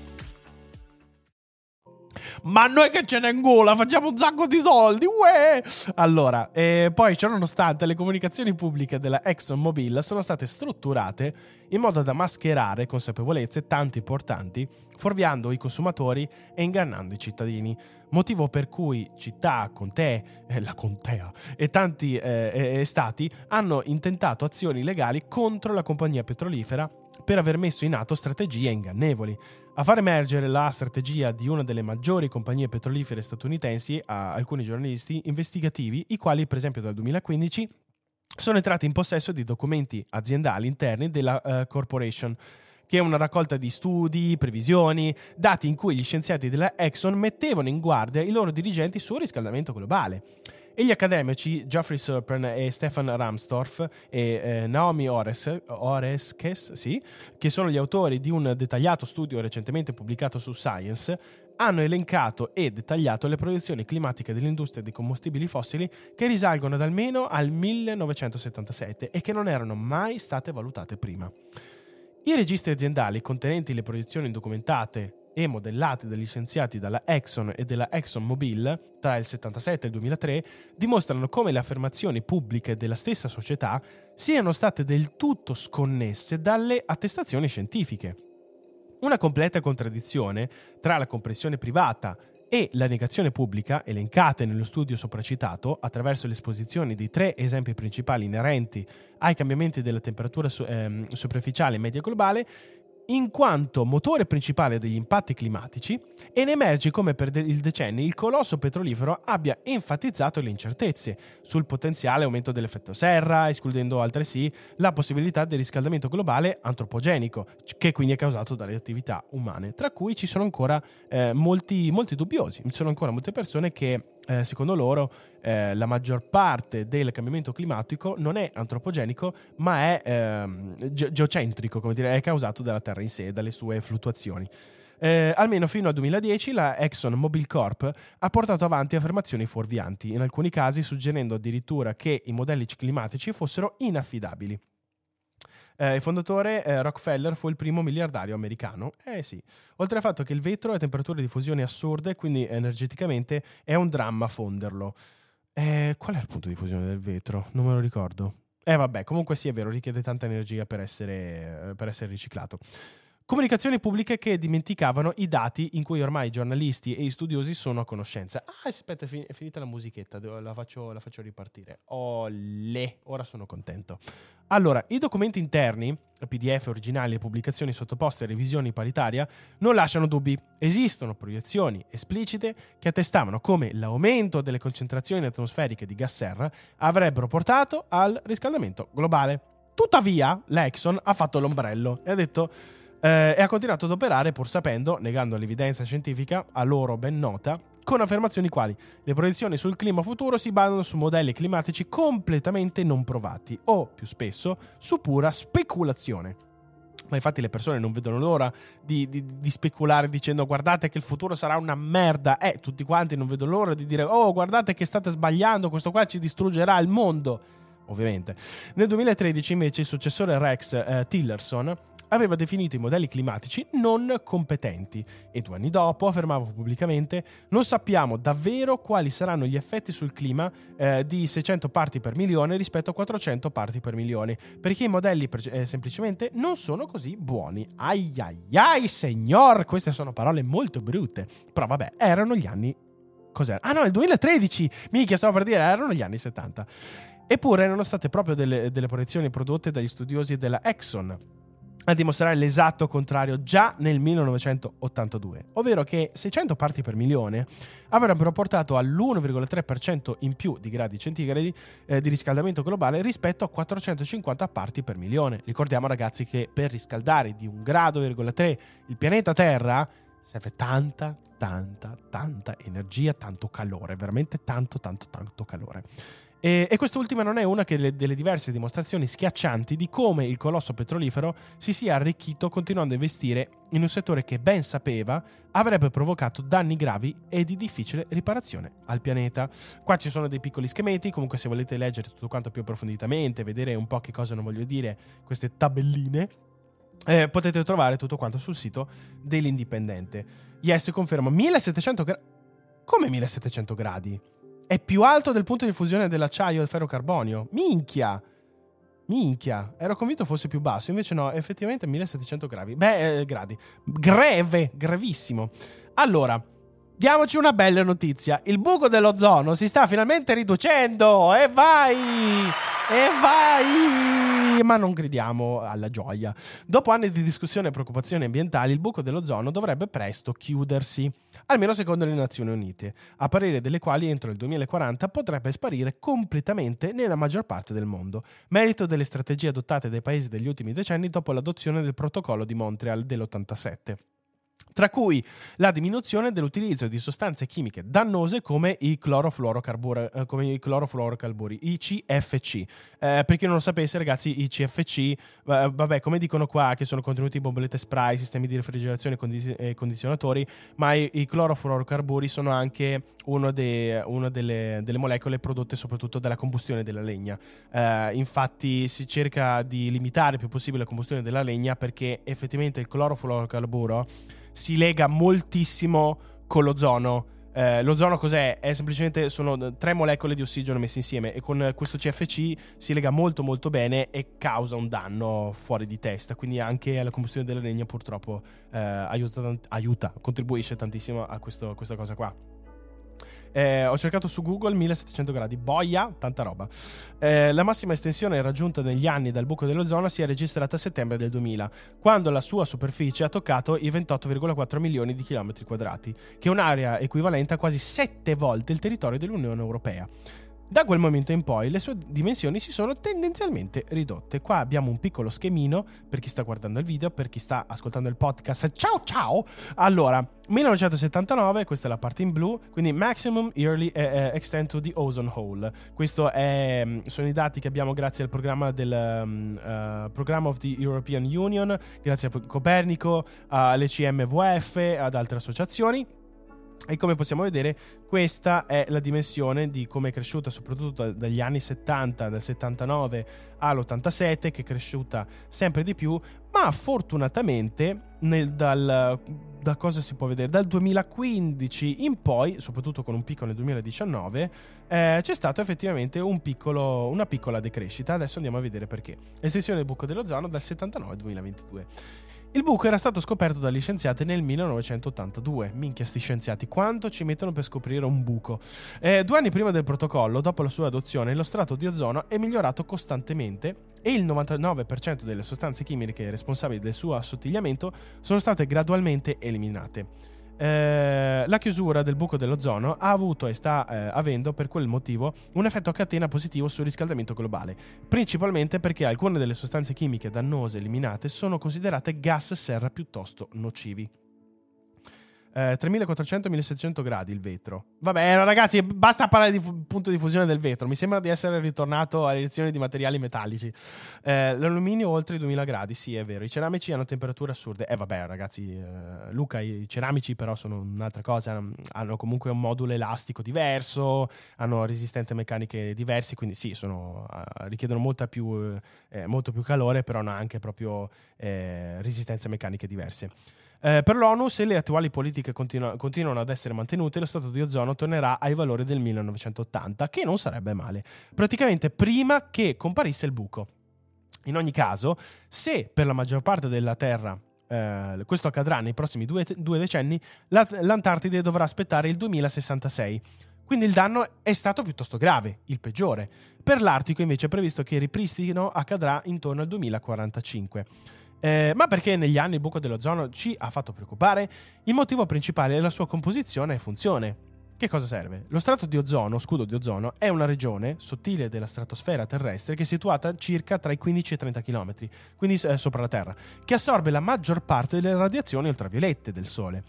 S1: Ma noi che ce n'è in gola, facciamo un sacco di soldi, uè! Allora, eh, poi ciononostante le comunicazioni pubbliche della ExxonMobil sono state strutturate in modo da mascherare consapevolezze tanto importanti, fuorviando i consumatori e ingannando i cittadini. Motivo per cui città, contee, eh, la contea e tanti eh, stati hanno intentato azioni legali contro la compagnia petrolifera per aver messo in atto strategie ingannevoli. A far emergere la strategia di una delle maggiori compagnie petrolifere statunitensi a alcuni giornalisti investigativi, i quali, per esempio, dal 2015 sono entrati in possesso di documenti aziendali interni della uh, corporation che è una raccolta di studi, previsioni, dati in cui gli scienziati della Exxon mettevano in guardia i loro dirigenti sul riscaldamento globale. E gli accademici Geoffrey Serpern e Stefan Ramstorff e eh, Naomi Ores, Oreskes, sì, che sono gli autori di un dettagliato studio recentemente pubblicato su Science, hanno elencato e dettagliato le proiezioni climatiche dell'industria dei combustibili fossili che risalgono ad almeno al 1977 e che non erano mai state valutate prima. I registri aziendali contenenti le proiezioni documentate e modellate dagli scienziati dalla Exxon e della ExxonMobil tra il 77 e il 2003 dimostrano come le affermazioni pubbliche della stessa società siano state del tutto sconnesse dalle attestazioni scientifiche. Una completa contraddizione tra la comprensione privata e la negazione pubblica, elencate nello studio sopracitato attraverso l'esposizione di tre esempi principali inerenti ai cambiamenti della temperatura su- ehm, superficiale media globale, in quanto motore principale degli impatti climatici e ne emerge come per il decenni il colosso petrolifero abbia enfatizzato le incertezze sul potenziale aumento dell'effetto serra, escludendo altresì la possibilità del riscaldamento globale antropogenico, che quindi è causato dalle attività umane, tra cui ci sono ancora eh, molti, molti dubbiosi, ci sono ancora molte persone che eh, secondo loro eh, la maggior parte del cambiamento climatico non è antropogenico, ma è ehm, ge- geocentrico, come dire, è causato dalla Terra in sé, dalle sue fluttuazioni. Eh, almeno fino al 2010 la Exxon Mobil Corp ha portato avanti affermazioni fuorvianti, in alcuni casi suggerendo addirittura che i modelli climatici fossero inaffidabili. Eh, il fondatore eh, Rockefeller fu il primo miliardario americano. Eh sì. Oltre al fatto che il vetro ha temperature di fusione assurde, quindi energeticamente è un dramma fonderlo. Eh, qual è il punto di fusione del vetro? Non me lo ricordo. Eh vabbè, comunque sì, è vero, richiede tanta energia per essere, per essere riciclato. Comunicazioni pubbliche che dimenticavano i dati in cui ormai i giornalisti e i studiosi sono a conoscenza. Ah, aspetta, è finita la musichetta, la faccio, la faccio ripartire. Olè, ora sono contento. Allora, i documenti interni, PDF originali e pubblicazioni sottoposte a revisioni paritaria, non lasciano dubbi. Esistono proiezioni esplicite che attestavano come l'aumento delle concentrazioni atmosferiche di gas serra avrebbero portato al riscaldamento globale. Tuttavia, l'Exxon ha fatto l'ombrello e ha detto eh, e ha continuato ad operare pur sapendo, negando l'evidenza scientifica, a loro ben nota, con affermazioni quali le proiezioni sul clima futuro si basano su modelli climatici completamente non provati o, più spesso, su pura speculazione. Ma infatti le persone non vedono l'ora di, di, di, speculare dicendo guardate che il futuro sarà una merda. Eh, tutti quanti non vedono l'ora di dire oh guardate che state sbagliando, questo qua ci distruggerà il mondo. Ovviamente. Nel 2013 invece il successore Rex eh, Tillerson aveva definito i modelli climatici non competenti e due anni dopo affermava pubblicamente non sappiamo davvero quali saranno gli effetti sul clima eh, di 600 parti per milione rispetto a 400 parti per milione perché i modelli eh, semplicemente non sono così buoni. Ai ai ai signor, queste sono parole molto brutte, però vabbè, erano gli anni Cos'era? Ah no, il 2013! Minchia, stavo per dire, erano gli anni 70. Eppure erano state proprio delle, delle proiezioni prodotte dagli studiosi della Exxon a dimostrare l'esatto contrario già nel 1982, ovvero che 600 parti per milione avrebbero portato all'1,3% in più di gradi centigradi eh, di riscaldamento globale rispetto a 450 parti per milione. Ricordiamo ragazzi che per riscaldare di un grado, il pianeta Terra serve tanta, tanta, tanta energia, tanto calore, veramente tanto, tanto, tanto calore. E, e quest'ultima non è una le, delle diverse dimostrazioni schiaccianti di come il colosso petrolifero si sia arricchito continuando a investire in un settore che ben sapeva avrebbe provocato danni gravi e di difficile riparazione al pianeta. Qua ci sono dei piccoli schemati, comunque se volete leggere tutto quanto più approfonditamente, vedere un po' che cosa non voglio dire, queste tabelline, eh, potete trovare tutto quanto sul sito dell'Indipendente. Yes, confermo, 1700 gradi. Come 1700 gradi? È più alto del punto di fusione dell'acciaio e del ferrocarbonio. Minchia! Minchia, ero convinto fosse più basso, invece no, effettivamente 1700 gradi. Beh, eh, gradi. Greve, gravissimo. Allora, diamoci una bella notizia. Il buco dell'ozono si sta finalmente riducendo. E vai! E vai! Ma non gridiamo alla gioia. Dopo anni di discussione e preoccupazioni ambientali, il buco dell'ozono dovrebbe presto chiudersi, almeno secondo le Nazioni Unite, a parere delle quali entro il 2040 potrebbe sparire completamente nella maggior parte del mondo, merito delle strategie adottate dai paesi degli ultimi decenni dopo l'adozione del protocollo di Montreal dell'87 tra cui la diminuzione dell'utilizzo di sostanze chimiche dannose come i clorofluorocarburi, eh, come i, clorofluorocarburi, i CFC. Eh, per chi non lo sapesse, ragazzi, i CFC, eh, vabbè, come dicono qua, che sono contenuti in bombolette spray, sistemi di refrigerazione e condizionatori, ma i, i clorofluorocarburi sono anche una de, delle, delle, molecole prodotte soprattutto dalla combustione della legna. Eh, infatti si cerca di limitare il più possibile la combustione della legna perché effettivamente il clorofluorocarburo si lega moltissimo con l'ozono. Eh, l'ozono cos'è? È semplicemente sono tre molecole di ossigeno messe insieme e con questo CFC si lega molto molto bene e causa un danno fuori di testa. Quindi anche alla combustione della legna purtroppo eh, aiuta, aiuta, contribuisce tantissimo a questo, questa cosa qua. Eh, ho cercato su Google 1700 gradi, boia, tanta roba. Eh, la massima estensione raggiunta negli anni dal buco dell'ozono si è registrata a settembre del 2000, quando la sua superficie ha toccato i 28,4 milioni di chilometri quadrati, che è un'area equivalente a quasi 7 volte il territorio dell'Unione Europea. Da quel momento in poi le sue dimensioni si sono tendenzialmente ridotte. Qua abbiamo un piccolo schemino per chi sta guardando il video, per chi sta ascoltando il podcast. Ciao ciao! Allora, 1979, questa è la parte in blu, quindi Maximum Yearly eh, eh, Extent to the Ozone Hole. Questi mm, sono i dati che abbiamo grazie al programma del um, uh, Programma of the European Union, grazie a Copernico, alle CMVF, ad altre associazioni. E come possiamo vedere, questa è la dimensione di come è cresciuta, soprattutto dagli anni 70, dal 79 all'87, che è cresciuta sempre di più, ma fortunatamente nel, dal, da cosa si può vedere? Dal 2015 in poi, soprattutto con un picco nel 2019, eh, c'è stata effettivamente un piccolo, una piccola decrescita. Adesso andiamo a vedere perché. Estensione del buco dell'ozono dal 79 al 2022. Il buco era stato scoperto dagli scienziati nel 1982. Minchia, sti scienziati, quanto ci mettono per scoprire un buco? Eh, due anni prima del protocollo, dopo la sua adozione, lo strato di ozono è migliorato costantemente e il 99% delle sostanze chimiche responsabili del suo assottigliamento sono state gradualmente eliminate. Eh, la chiusura del buco dell'ozono ha avuto e sta eh, avendo per quel motivo un effetto a catena positivo sul riscaldamento globale, principalmente perché alcune delle sostanze chimiche dannose eliminate sono considerate gas serra piuttosto nocivi eh, 3400-1700 gradi il vetro. Vabbè, ragazzi, basta parlare di fu- punto di fusione del vetro. Mi sembra di essere ritornato alle lezioni di materiali metallici. Eh, l'alluminio oltre i 2000 gradi, sì, è vero. I ceramici hanno temperature assurde. Eh, vabbè, ragazzi, eh, Luca, i ceramici però sono un'altra cosa. Hanno comunque un modulo elastico diverso, hanno resistenze meccaniche diverse, quindi sì, sono, uh, richiedono più, eh, molto più calore, però hanno anche proprio eh, resistenze meccaniche diverse. Eh, per l'ONU, se le attuali politiche continu- continuano ad essere mantenute, lo stato di ozono tornerà ai valori del 1980, che non sarebbe male, praticamente prima che comparisse il buco. In ogni caso, se per la maggior parte della Terra eh, questo accadrà nei prossimi due, due decenni, la, l'Antartide dovrà aspettare il 2066. Quindi il danno è stato piuttosto grave, il peggiore. Per l'Artico invece è previsto che il ripristino accadrà intorno al 2045. Eh, ma perché negli anni il buco dell'ozono ci ha fatto preoccupare? Il motivo principale è la sua composizione e funzione. Che cosa serve? Lo strato di ozono, scudo di ozono, è una regione sottile della stratosfera terrestre che è situata circa tra i 15 e i 30 km, quindi eh, sopra la Terra, che assorbe la maggior parte delle radiazioni ultraviolette del Sole.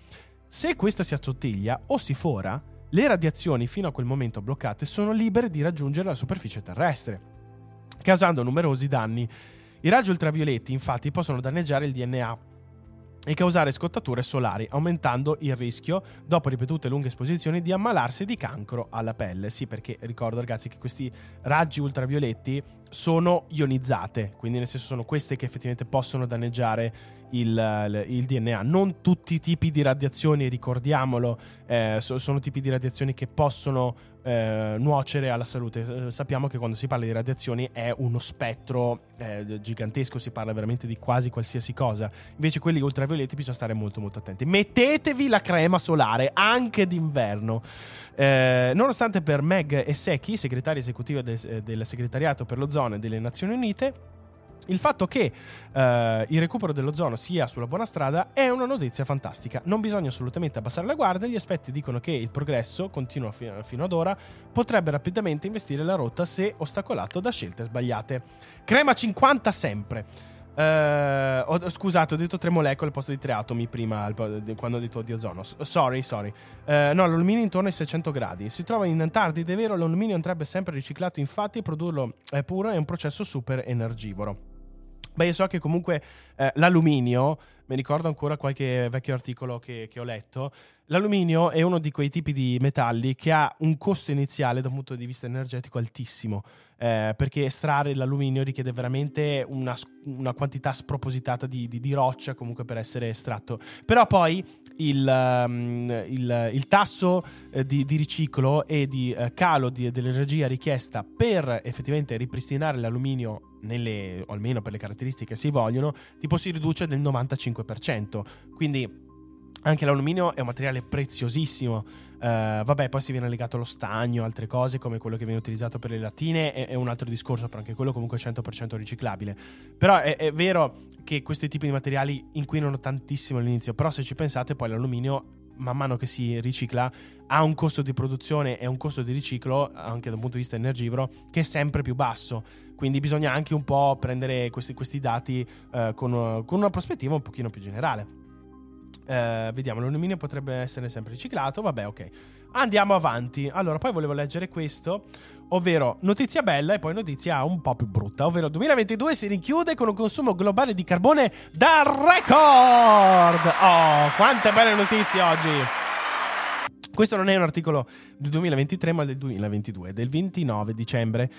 S1: Se questa si assottiglia o si fora, le radiazioni fino a quel momento bloccate sono libere di raggiungere la superficie terrestre, causando numerosi danni. I raggi ultravioletti infatti possono danneggiare il DNA e causare scottature solari, aumentando il rischio, dopo ripetute lunghe esposizioni, di ammalarsi di cancro alla pelle. Sì, perché ricordo ragazzi che questi raggi ultravioletti sono ionizzate, quindi nel senso sono queste che effettivamente possono danneggiare il, il DNA. Non tutti i tipi di radiazioni, ricordiamolo, eh, so, sono tipi di radiazioni che possono eh, nuocere alla salute. Eh, sappiamo che quando si parla di radiazioni è uno spettro eh, gigantesco, si parla veramente di quasi qualsiasi cosa. Invece quelli ultravioletti bisogna stare molto molto attenti. Mettetevi la crema solare anche d'inverno. Eh, nonostante per Meg e Secchi, segretaria esecutiva del, eh, del segretariato per l'ozono delle Nazioni Unite, il fatto che eh, il recupero dell'ozono sia sulla buona strada è una notizia fantastica. Non bisogna assolutamente abbassare la guardia. Gli esperti dicono che il progresso, continua fino, ad ora, potrebbe rapidamente investire la rotta se ostacolato da scelte sbagliate. Crema 50 sempre. Uh, ho, scusate, ho detto tre molecole al posto di tre atomi prima quando ho detto di ozono. Sorry, sorry. Uh, no, l'alluminio intorno ai 600 gradi. Si trova in Antartide, è vero, l'alluminio andrebbe sempre riciclato, infatti produrlo è puro è un processo super energivoro. Beh, io so che comunque eh, l'alluminio, mi ricordo ancora qualche vecchio articolo che, che, ho letto, l'alluminio è uno di quei tipi di metalli che ha un costo iniziale da un punto di vista energetico altissimo, eh, perché estrarre l'alluminio richiede veramente una, una quantità spropositata di, di, di, roccia comunque per essere estratto. Però poi il, um, il, il tasso eh, di, di, riciclo e di eh, calo dell'energia richiesta per effettivamente ripristinare l'alluminio nelle, o almeno per le caratteristiche che si vogliono, tipo si riduce del 95%. Quindi anche l'alluminio è un materiale preziosissimo. Uh, vabbè, poi si viene legato allo stagno, altre cose come quello che viene utilizzato per le lattine, è, è un altro discorso, però anche quello comunque è 100% riciclabile. Però è, è, vero che questi tipi di materiali inquinano tantissimo all'inizio, però se ci pensate poi l'alluminio man mano che si ricicla ha un costo di produzione e un costo di riciclo anche da un punto di vista energivoro che è sempre più basso. Quindi bisogna anche un po' prendere questi, questi dati eh, con, con, una prospettiva un pochino più generale. Eh, vediamo l'alluminio potrebbe essere sempre riciclato vabbè ok andiamo avanti. Allora poi volevo leggere questo ovvero notizia bella e poi notizia un po' più brutta ovvero 2022 si rinchiude con un consumo globale di carbone da record. Oh quante belle notizie oggi. Questo non è un articolo del 2023 ma del 2022 del 29 dicembre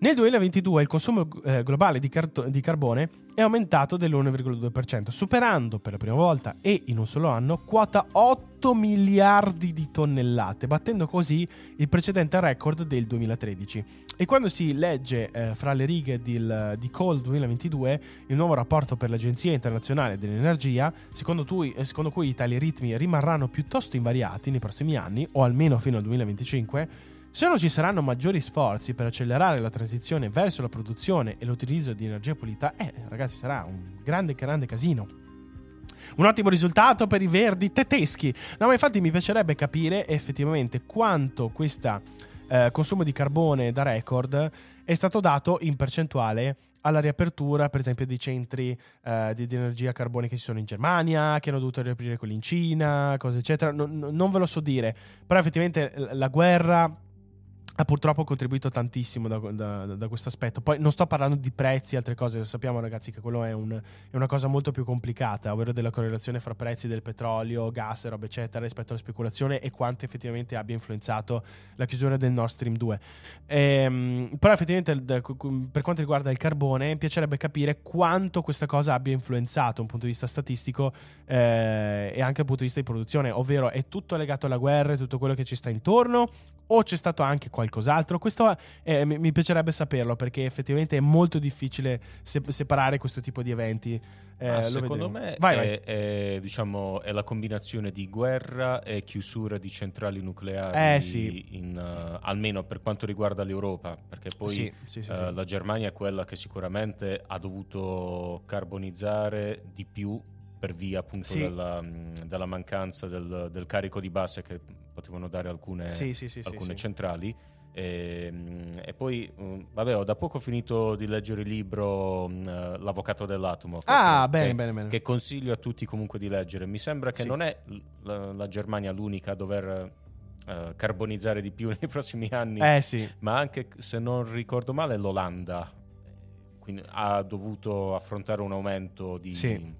S1: nel 2022 il consumo eh, globale di, car- di, carbone è aumentato dell'1,2%, superando per la prima volta e in un solo anno quota 8 miliardi di tonnellate, battendo così il precedente record del 2013. E quando si legge eh, fra le righe del, di Coal 2022, il nuovo rapporto per l'Agenzia internazionale dell'energia, secondo, tu, eh, secondo cui tali ritmi rimarranno piuttosto invariati nei prossimi anni, o almeno fino al 2025, se non ci saranno maggiori sforzi per accelerare la transizione verso la produzione e l'utilizzo di energia pulita, eh, ragazzi, sarà un grande, grande casino. Un ottimo risultato per i verdi tedeschi. No, ma infatti mi piacerebbe capire effettivamente quanto questo eh, consumo di carbone da record è stato dato in percentuale alla riapertura, per esempio, dei centri eh, di, di, energia carbonica che ci sono in Germania, che hanno dovuto riaprire quelli in Cina, cose eccetera. Non, non ve lo so dire, però effettivamente la guerra ha purtroppo contribuito tantissimo da, da, da questo aspetto. Poi non sto parlando di prezzi e altre cose, sappiamo ragazzi che quello è, un, è, una cosa molto più complicata, ovvero della correlazione fra prezzi del petrolio, gas, roba eccetera, rispetto alla speculazione e quanto effettivamente abbia influenzato la chiusura del Nord Stream 2. Ehm, però effettivamente per quanto riguarda il carbone, mi piacerebbe capire quanto questa cosa abbia influenzato da un punto di vista statistico eh, e anche dal punto di vista di produzione, ovvero è tutto legato alla guerra e tutto quello che ci sta intorno o c'è stato anche qualcos'altro? Questo eh, mi, mi, piacerebbe saperlo perché effettivamente è molto difficile se- separare questo tipo di eventi.
S2: Eh, ah, secondo me vai, è, vai. È, diciamo, è, la combinazione di guerra e chiusura di centrali nucleari,
S1: eh, sì.
S2: in, uh, almeno per quanto riguarda l'Europa, perché poi sì, sì, uh, la Germania è quella che sicuramente ha dovuto carbonizzare di più per via appunto della, della, mancanza del, del, carico di base che potevano dare alcune, alcune centrali. E, ehm, e, poi, mm, vabbè, ho da poco finito di leggere il libro uh, L'avvocato dell'atomo. Che,
S1: ah,
S2: che,
S1: bene, bene, bene.
S2: Che consiglio a tutti comunque di leggere. Mi sembra che sì. non è la, la, Germania l'unica a dover uh, carbonizzare di più nei prossimi anni,
S1: eh, sì.
S2: ma anche se non ricordo male l'Olanda ha dovuto affrontare un aumento di,
S1: Sì.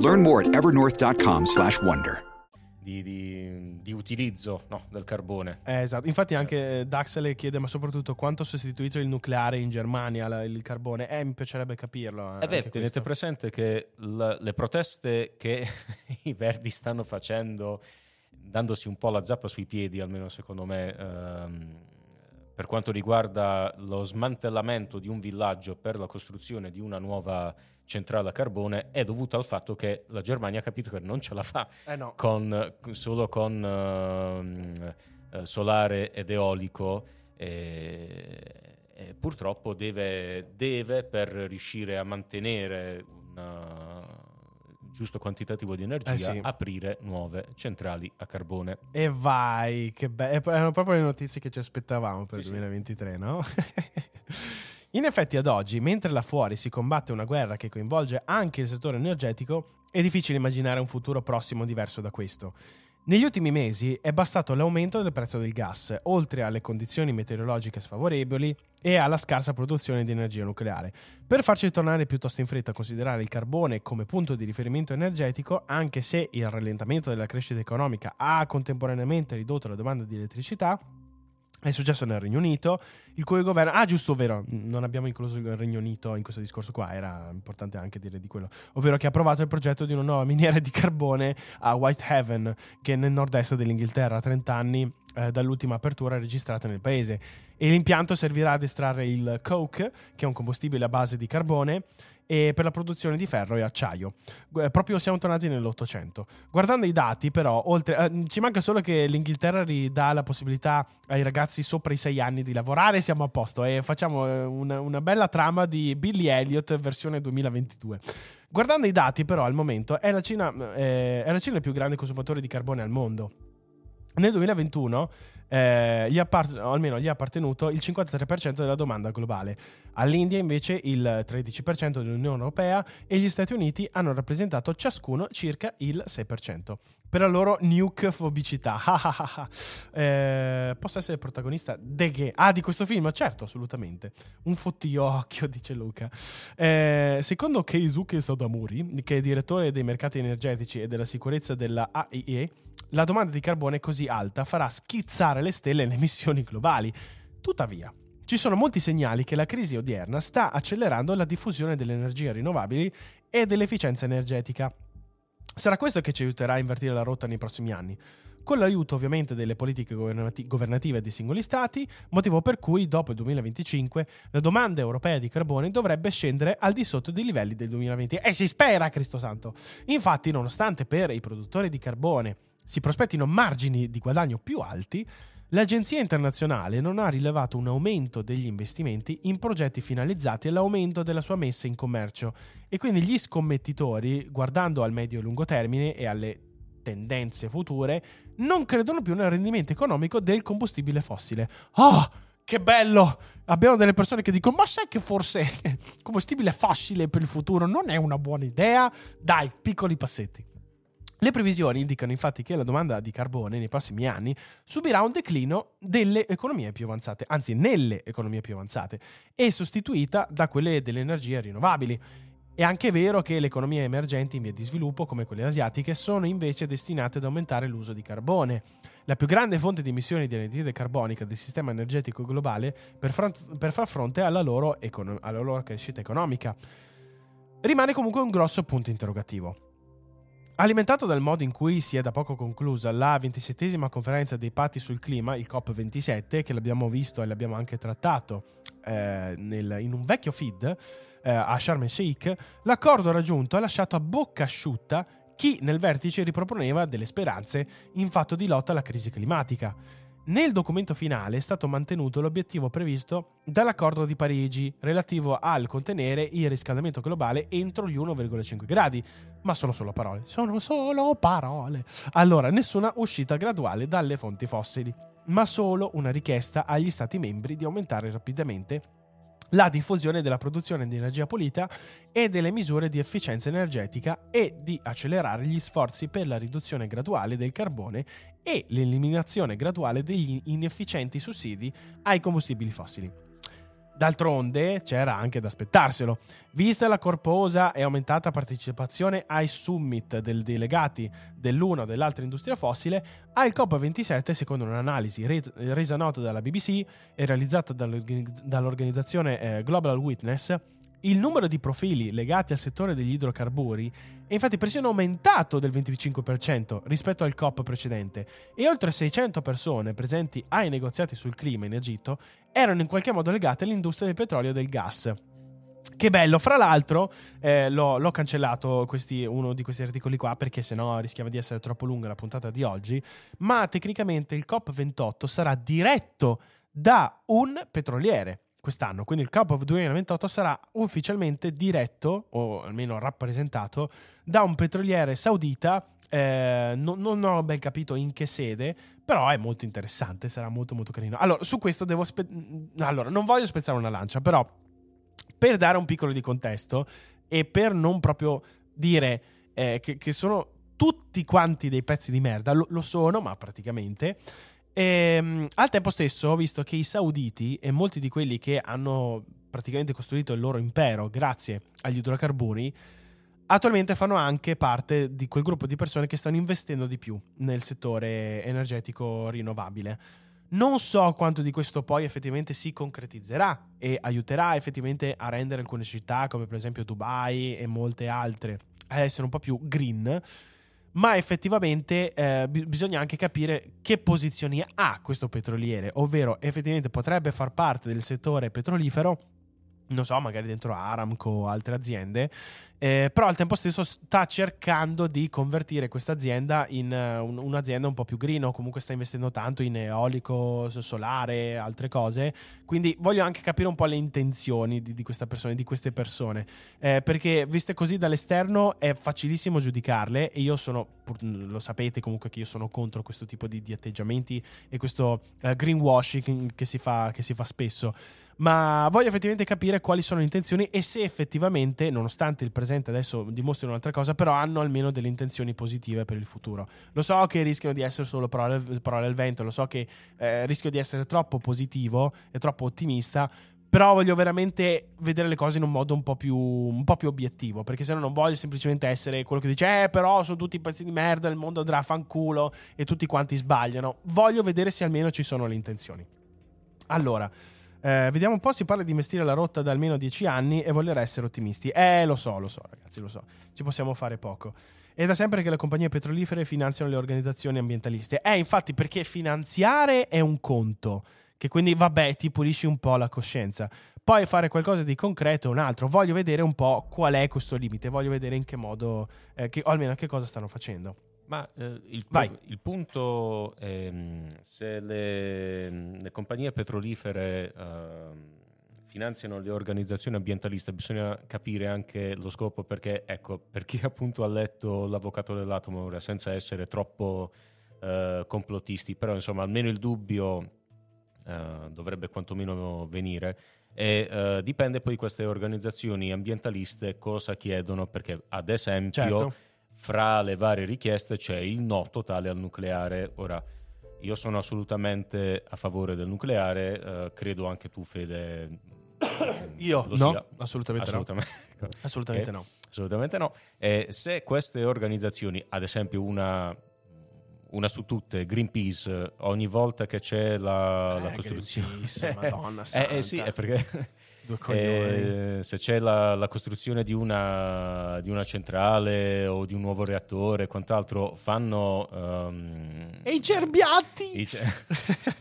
S4: Learn more at evernorth.com/wonder.
S2: di, di- di utilizzo no, del carbone.
S1: Eh, esatto, infatti anche eh, Daxel chiede ma soprattutto quanto ha sostituito il nucleare in Germania, la- il carbone. Eh, mi piacerebbe capirlo. eh,
S2: E beh, tenete
S1: questo.
S2: presente che l- le proteste che i verdi stanno facendo, dandosi un po' la zappa sui piedi, almeno secondo me, ehm, per quanto riguarda lo smantellamento di un villaggio per la costruzione di una nuova centrale a carbone, è dovuto al fatto che la Germania ha capito che non ce la fa
S1: Eh no.
S2: con, solo con eh, solare ed eolico e, e purtroppo deve, deve, per riuscire a mantenere un uh, giusto quantitativo di energia,
S1: Eh sì.
S2: aprire nuove centrali a carbone.
S1: E vai, che bello. Erano proprio le notizie che ci aspettavamo per il
S2: Sì, sì.
S1: 2023, no? In effetti, ad oggi, mentre là fuori si combatte una guerra che coinvolge anche il settore energetico, è difficile immaginare un futuro prossimo diverso da questo. Negli ultimi mesi è bastato l'aumento del prezzo del gas, oltre alle condizioni meteorologiche sfavorevoli e alla scarsa produzione di energia nucleare, per farci tornare piuttosto in fretta a considerare il carbone come punto di riferimento energetico, anche se il rallentamento della crescita economica ha contemporaneamente ridotto la domanda di elettricità, è successo nel Regno Unito, il cui governo... Ah, giusto, ovvero, non abbiamo incluso il Regno Unito in questo discorso qua, era importante anche dire di quello, ovvero che ha approvato il progetto di una nuova miniera di carbone a Whitehaven, che è nel nord-est dell'Inghilterra, a 30 anni eh, dall'ultima apertura registrata nel paese. E l'impianto servirà ad estrarre il coke, che è un combustibile a base di carbone, e per la produzione di ferro e acciaio. Gu- Proprio siamo tornati nell'Ottocento. Guardando i dati, però, oltre, eh, ci manca solo che l'Inghilterra ridà la possibilità ai ragazzi sopra i sei anni di lavorare, siamo a posto e facciamo eh, una, una bella trama di Billy Elliot versione 2022. Guardando i dati, però, al momento è la Cina, eh, è la Cina il più grande consumatore di carbone al mondo. Nel 2021 eh, gli, è appar- o almeno gli è appartenuto il 53% della domanda globale. All'India invece il 13% dell'Unione Europea e gli Stati Uniti hanno rappresentato ciascuno circa il 6%. Per la loro nuke fobicità. eh, posso essere protagonista de che? Ah, di questo film? Certo, assolutamente. Un fottio occhio, dice Luca. Eh, secondo Keisuke Sadamuri, che è direttore dei mercati energetici e della sicurezza della AIE, la domanda di carbone così alta farà schizzare le stelle le emissioni globali. Tuttavia, ci sono molti segnali che la crisi odierna sta accelerando la diffusione delle energie rinnovabili e dell'efficienza energetica. Sarà questo che ci aiuterà a invertire la rotta nei prossimi anni, con l'aiuto ovviamente delle politiche governati- governative dei singoli stati, motivo per cui dopo il 2025 la domanda europea di carbone dovrebbe scendere al di sotto dei livelli del 2020. E si spera, Cristo Santo! Infatti, nonostante per i produttori di carbone si prospettino margini di guadagno più alti, l'Agenzia internazionale non ha rilevato un aumento degli investimenti in progetti finalizzati all'aumento della sua messa in commercio e quindi gli scommettitori, guardando al medio e lungo termine e alle tendenze future, non credono più nel rendimento economico del combustibile fossile. Oh, che bello! Abbiamo delle persone che dicono: Ma sai che forse combustibile fossile per il futuro non è una buona idea? Dai, piccoli passetti. Le previsioni indicano infatti che la domanda di carbone nei prossimi anni subirà un declino delle economie più avanzate, anzi nelle economie più avanzate, e sostituita da quelle delle energie rinnovabili. È anche vero che le economie emergenti in via di sviluppo, come quelle asiatiche, sono invece destinate ad aumentare l'uso di carbone. La più grande fonte di emissioni di anidride carbonica del sistema energetico globale per, fron- per far fronte alla loro, econo- alla loro crescita economica. Rimane comunque un grosso punto interrogativo. Alimentato dal modo in cui si è da poco conclusa la 27esima conferenza dei patti sul clima, il COP27, che l'abbiamo visto e l'abbiamo anche trattato eh, nel- in un vecchio feed eh, a Sharm el Sheikh, l'accordo raggiunto ha lasciato a bocca asciutta chi nel vertice riproponeva delle speranze in fatto di lotta alla crisi climatica. Nel documento finale è stato mantenuto l'obiettivo previsto dall'accordo di Parigi relativo al contenere il riscaldamento globale entro gli 1,5 gradi, ma sono solo parole. Sono solo parole. Allora, nessuna uscita graduale dalle fonti fossili, ma solo una richiesta agli Stati membri di aumentare rapidamente la diffusione della produzione di energia pulita e delle misure di efficienza energetica e di accelerare gli sforzi per la riduzione graduale del carbone e l'eliminazione graduale degli inefficienti sussidi ai combustibili fossili. D'altronde c'era anche da aspettarselo, vista la corposa e aumentata partecipazione ai summit dei delegati dell'una o dell'altra industria fossile, al COP27, secondo un'analisi resa nota dalla BBC e realizzata dall'organizzazione eh, Global Witness, il numero di profili legati al settore degli idrocarburi è infatti persino aumentato del 25% rispetto al COP precedente e oltre 600 persone presenti ai negoziati sul clima in Egitto erano in qualche modo legate all'industria del petrolio e del gas. Che bello, fra l'altro eh, l'ho, l'ho, cancellato questi, uno di questi articoli qua perché sennò rischiava di essere troppo lunga la puntata di oggi, ma tecnicamente il COP28 sarà diretto da un petroliere quest'anno. Quindi il Cup of 2028 sarà ufficialmente diretto, o almeno rappresentato, da un petroliere saudita. Eh, non, non, ho ben capito in che sede, però è molto interessante, sarà molto molto carino. Allora, su questo devo... Spe- allora, non voglio spezzare una lancia, però per dare un piccolo di contesto e per non proprio dire eh, che, che, sono tutti quanti dei pezzi di merda, lo, lo sono, ma praticamente... E, ehm, al tempo stesso ho visto che i sauditi e molti di quelli che hanno praticamente costruito il loro impero grazie agli idrocarburi attualmente fanno anche parte di quel gruppo di persone che stanno investendo di più nel settore energetico rinnovabile. Non so quanto di questo poi effettivamente si concretizzerà e aiuterà effettivamente a rendere alcune città come per esempio Dubai e molte altre a essere un po' più green ma effettivamente eh, bisogna anche capire che posizioni ha questo petroliere, ovvero effettivamente potrebbe far parte del settore petrolifero non so, magari dentro Aramco o altre aziende, eh, però al tempo stesso sta cercando di convertire questa azienda in uh, un, un'azienda un po' più green o comunque sta investendo tanto in eolico, solare, altre cose. Quindi voglio anche capire un po' le intenzioni di, di questa persona, di queste persone, eh, perché viste così dall'esterno è facilissimo giudicarle e io sono, pur, lo sapete comunque che io sono contro questo tipo di, di atteggiamenti e questo uh, greenwashing che si fa, che si fa spesso ma voglio effettivamente capire quali sono le intenzioni e se effettivamente, nonostante il presente adesso dimostrino un'altra cosa, però hanno almeno delle intenzioni positive per il futuro. Lo so che rischiano di essere solo parole, parole al vento, lo so che eh, rischio di essere troppo positivo e troppo ottimista, però voglio veramente vedere le cose in un modo un po' più, un po più obiettivo, perché se no non voglio semplicemente essere quello che dice, eh però sono tutti pezzi di merda, il mondo andrà a fanculo e tutti quanti sbagliano. Voglio vedere se almeno ci sono le intenzioni. Allora... Eh, vediamo un po', si parla di investire la rotta da almeno 10 anni e voler essere ottimisti. Eh, lo so, lo so, ragazzi, lo so. Ci possiamo fare poco. È da sempre che le compagnie petrolifere finanziano le organizzazioni ambientaliste. Eh, infatti, perché finanziare è un conto, che quindi, vabbè, ti pulisci un po' la coscienza. Poi fare qualcosa di concreto è un altro. Voglio vedere un po' qual è questo limite, voglio vedere in che modo, eh, che, o almeno che cosa stanno facendo.
S2: Ma eh, il, il, punto è se le, le compagnie petrolifere eh, finanziano le organizzazioni ambientaliste, bisogna capire anche lo scopo perché, ecco, per chi appunto ha letto L'avvocato dell'atomo ora, senza essere troppo eh, complottisti, però insomma almeno il dubbio eh, dovrebbe quantomeno venire. E uh, dipende poi queste organizzazioni ambientaliste cosa chiedono, perché ad esempio certo fra le varie richieste c'è il no totale al nucleare. Ora, io sono assolutamente a favore del nucleare, eh, credo anche tu, Fede.
S1: Io no, sia. assolutamente, assolutamente
S2: no. assolutamente no. Assolutamente no. E se queste organizzazioni, ad esempio una, una su tutte, Greenpeace, ogni volta che c'è la, eh, la costruzione...
S1: Madonna santa.
S2: eh, eh sì, è perché. Eh, se c'è la, la costruzione di una, di una centrale o di un nuovo reattore e quant'altro, fanno... ehm,
S1: E i cerbiatti!
S2: i ce-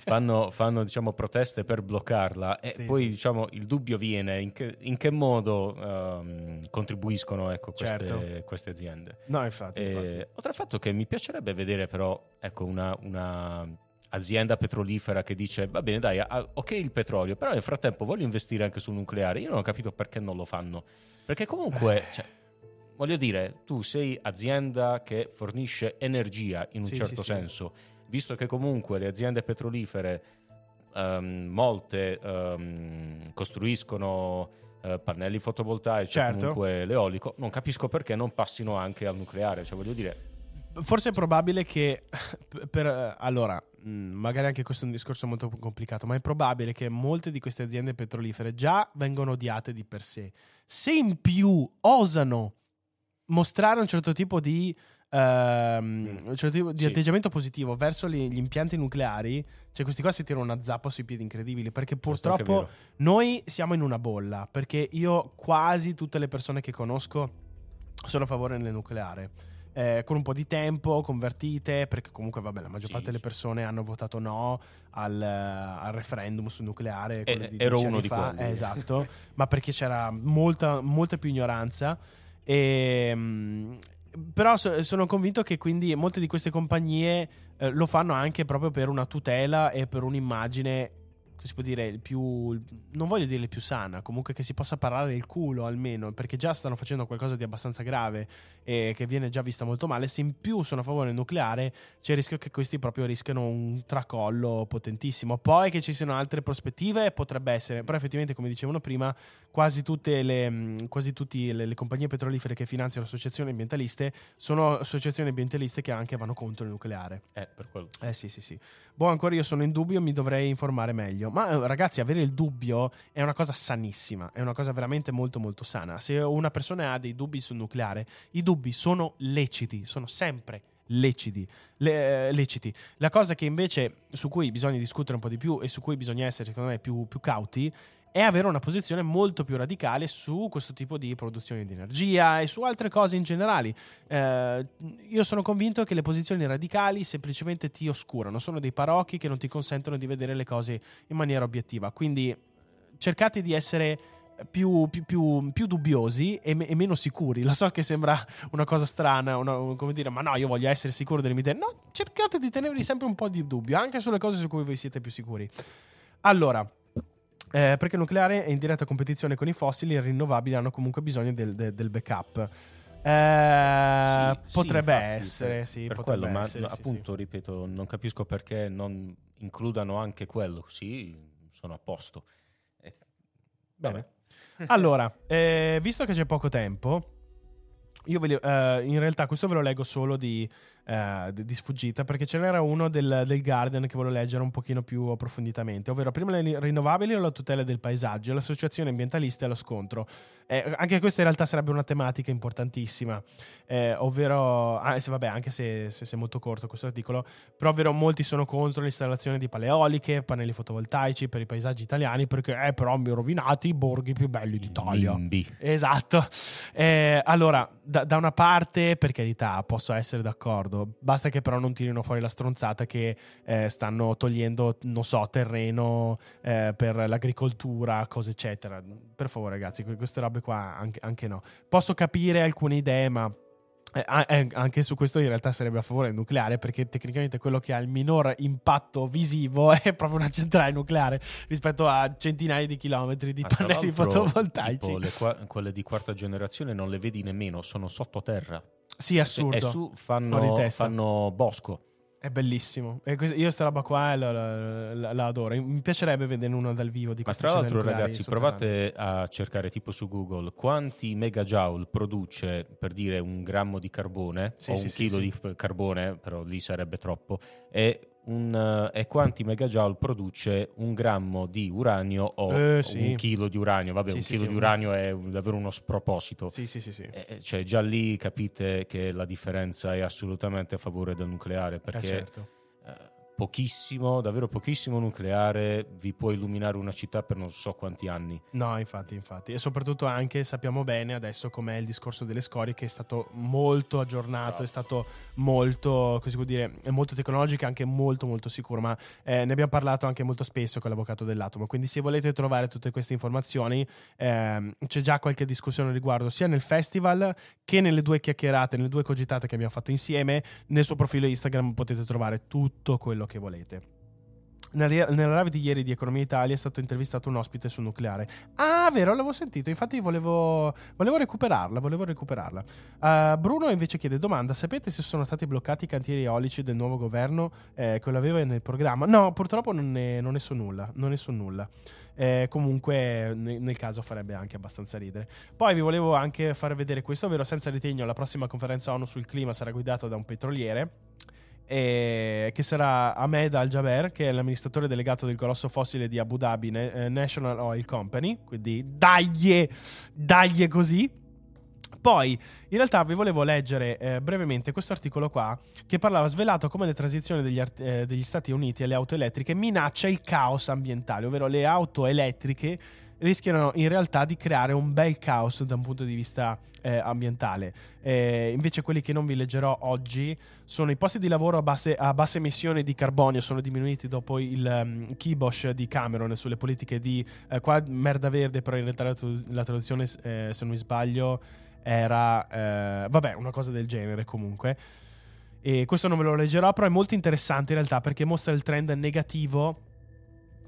S2: fanno, fanno, diciamo, proteste per bloccarla e
S1: Sì,
S2: poi
S1: sì.
S2: diciamo, il dubbio viene in che, in che modo ehm, contribuiscono ecco, queste,
S1: Certo.
S2: queste aziende.
S1: No, infatti,
S2: Eh,
S1: infatti.
S2: oltre al fatto che mi piacerebbe vedere però ecco, una, una azienda petrolifera che dice va bene dai, ah, ok il petrolio, però nel frattempo voglio investire anche sul nucleare. Io non ho capito perché non lo fanno. Perché comunque,
S1: Eh.
S2: cioè, voglio dire, tu sei azienda che fornisce energia in un
S1: Sì,
S2: certo
S1: sì, sì.
S2: senso, visto che comunque le aziende petrolifere, ehm, molte ehm, costruiscono eh, pannelli fotovoltaici
S1: Certo.
S2: comunque l'eolico, non capisco perché non passino anche al nucleare. Cioè, voglio dire,
S1: Forse è probabile che per, allora, mh, magari anche questo è un discorso molto complicato, ma è probabile che molte di queste aziende petrolifere già vengono odiate di per sé. Se in più osano mostrare un certo tipo di ehm, un certo tipo di
S2: Sì.
S1: atteggiamento positivo verso gli, gli impianti nucleari, cioè questi qua si tirano una zappa sui piedi incredibili perché purtroppo noi siamo in una bolla perché io quasi tutte le persone che conosco sono a favore del nucleare. Eh, con un po' di tempo, convertite, perché comunque vabbè, la maggior
S2: Sì.
S1: parte delle persone hanno votato no al, eh, al referendum sul nucleare. quello
S2: Eh,
S1: di
S2: ero uno di
S1: fa.
S2: quelli.
S1: Eh, esatto, ma perché c'era molta, molta più ignoranza. E, mm, però so- sono convinto che quindi molte di queste compagnie eh, lo fanno anche proprio per una tutela e per un'immagine si può dire il più non voglio dire il più sana comunque che si possa parlare il culo almeno perché già stanno facendo qualcosa di abbastanza grave e che viene già vista molto male se in più sono a favore del nucleare c'è il rischio che questi proprio rischiano un tracollo potentissimo poi che ci siano altre prospettive potrebbe essere però effettivamente come dicevano prima quasi tutte le quasi tutte le, le compagnie petrolifere che finanziano associazioni ambientaliste sono associazioni ambientaliste che anche vanno contro il nucleare
S2: Eh, per quello.
S1: eh sì, sì, sì. Boh, ancora io sono in dubbio, mi dovrei informare meglio. Ma eh, ragazzi, avere il dubbio è una cosa sanissima, è una cosa veramente molto molto sana. Se una persona ha dei dubbi sul nucleare, i dubbi sono leciti, sono sempre leciti. Le- eh, leciti. La cosa che invece su cui bisogna discutere un po' di più e su cui bisogna essere, secondo me, più, più cauti è avere una posizione molto più radicale su questo tipo di produzione di energia e su altre cose in generale. Eh, io sono convinto che le posizioni radicali semplicemente ti oscurano, sono dei parocchi che non ti consentono di vedere le cose in maniera obiettiva. Quindi cercate di essere più, più- più- più dubbiosi e, me- e meno sicuri. Lo so che sembra una cosa strana, una- come dire, ma no, io voglio essere sicuro delle mie idee. No, cercate di tenervi sempre un po' di dubbio, anche sulle cose su cui voi siete più sicuri. Allora, eh, perché il nucleare è in diretta competizione con i fossili e i rinnovabili hanno comunque bisogno del, del- del backup. Eh,
S2: Sì, sì,
S1: potrebbe
S2: infatti,
S1: essere, sì,
S2: per
S1: potrebbe
S2: quello, ma
S1: essere,
S2: no,
S1: sì, sì.
S2: appunto, ripeto, non capisco perché non includano anche quello. Sì, sono a posto. Eh,
S1: Bene.
S2: vabbè.
S1: Allora, eh, visto che c'è poco tempo, io ve li- eh, in realtà questo ve lo leggo solo di, eh, di- sfuggita perché ce n'era uno del, del Guardian che volevo leggere un pochino più approfonditamente, ovvero prima le ri- rinnovabili o la tutela del paesaggio, l'associazione ambientalista e lo scontro. Eh, anche questa in realtà sarebbe una tematica importantissima, eh, ovvero, ah, se- vabbè, anche se, se- se è molto corto questo articolo, però ovvero molti sono contro l'installazione di paleoliche, pannelli fotovoltaici per i paesaggi italiani perché eh, però mi rovinati i borghi più belli d'Italia.
S2: NIMBY.
S1: Esatto. Eh, allora, da, da una parte, per carità, posso essere d'accordo. Basta che però non tirino fuori la stronzata che eh, stanno togliendo, non so, terreno eh, per l'agricoltura, cose eccetera. Per favore, ragazzi, que- queste robe qua anche, anche no. Posso capire alcune idee, ma. eh, eh, anche su questo in realtà sarebbe a favore del nucleare perché tecnicamente quello che ha il minor impatto visivo è proprio una centrale nucleare rispetto a centinaia di chilometri di
S2: tra
S1: pannelli fotovoltaici.
S2: tipo, qua- quelle di quarta generazione non le vedi nemmeno, sono sottoterra.
S1: Sì, assurdo.
S2: E su fanno, fanno bosco.
S1: È bellissimo. E questa- io sta roba qua la, la- la- la adoro. Mi piacerebbe vedere una dal vivo di
S2: Ma
S1: queste
S2: tra l'altro, ragazzi, provate a cercare tipo su Google quanti megajoule produce per dire un grammo di carbone
S1: Sì,
S2: o
S1: sì,
S2: un
S1: sì,
S2: chilo di carbone, però lì sarebbe troppo, e, un, eh, e quanti megajoule produce un grammo di uranio o
S1: Eh, sì.
S2: un chilo di uranio. Vabbè,
S1: Sì,
S2: un
S1: sì,
S2: chilo di uranio è davvero uno sproposito.
S1: Sì, sì, sì, sì.
S2: Eh, eh, Cioè, già lì capite che la differenza è assolutamente a favore del nucleare
S1: Eh,
S2: perché
S1: certo.
S2: eh, pochissimo, davvero pochissimo nucleare vi può illuminare una città per non so quanti anni.
S1: No, infatti, infatti. E soprattutto anche sappiamo bene adesso com'è il discorso delle scorie che è stato molto aggiornato, è stato molto, così può dire, molto tecnologico e anche molto molto sicuro, ma eh, ne abbiamo parlato anche molto spesso con l'avvocato dell'atomo, quindi se volete trovare tutte queste informazioni eh, c'è già qualche discussione riguardo sia nel festival che nelle due chiacchierate, nelle due cogitate che abbiamo fatto insieme, nel suo profilo Instagram potete trovare tutto quello che volete. Nella live di ieri di Economia Italia è stato intervistato un ospite sul nucleare. Ah, vero, l'avevo sentito. Infatti, volevo, volevo recuperarla. Volevo recuperarla. Uh, Bruno invece chiede: domanda: sapete se sono stati bloccati i cantieri eolici del nuovo governo eh, che l'aveva nel programma? No, purtroppo non ne, non ne so nulla. Non ne so nulla. Eh, comunque, nel, caso farebbe anche abbastanza ridere. Poi vi volevo anche far vedere questo, ovvero senza ritegno, la prossima conferenza ONU sul clima sarà guidata da un petroliere che sarà Ahmed Al-Jaber, che è l'amministratore delegato del colosso fossile di Abu Dhabi eh, National Oil Company. Quindi daglie, daglie così. Poi, in realtà, vi volevo leggere eh, brevemente questo articolo qua che parlava svelato come la transizione degli, art- eh, degli Stati Uniti alle auto elettriche minaccia il caos ambientale, ovvero le auto elettriche rischiano in realtà di creare un bel caos da un punto di vista eh, ambientale. Eh, invece quelli che non vi leggerò oggi sono i posti di lavoro a basse, a basse emissioni di carbonio, sono diminuiti dopo il um, kibosh di Cameron sulle politiche di... Eh, qua merda verde, però in realtà la, la traduzione, eh, se non mi sbaglio, era... Eh, vabbè, una cosa del genere comunque. E questo non ve lo leggerò, però è molto interessante in realtà perché mostra il trend negativo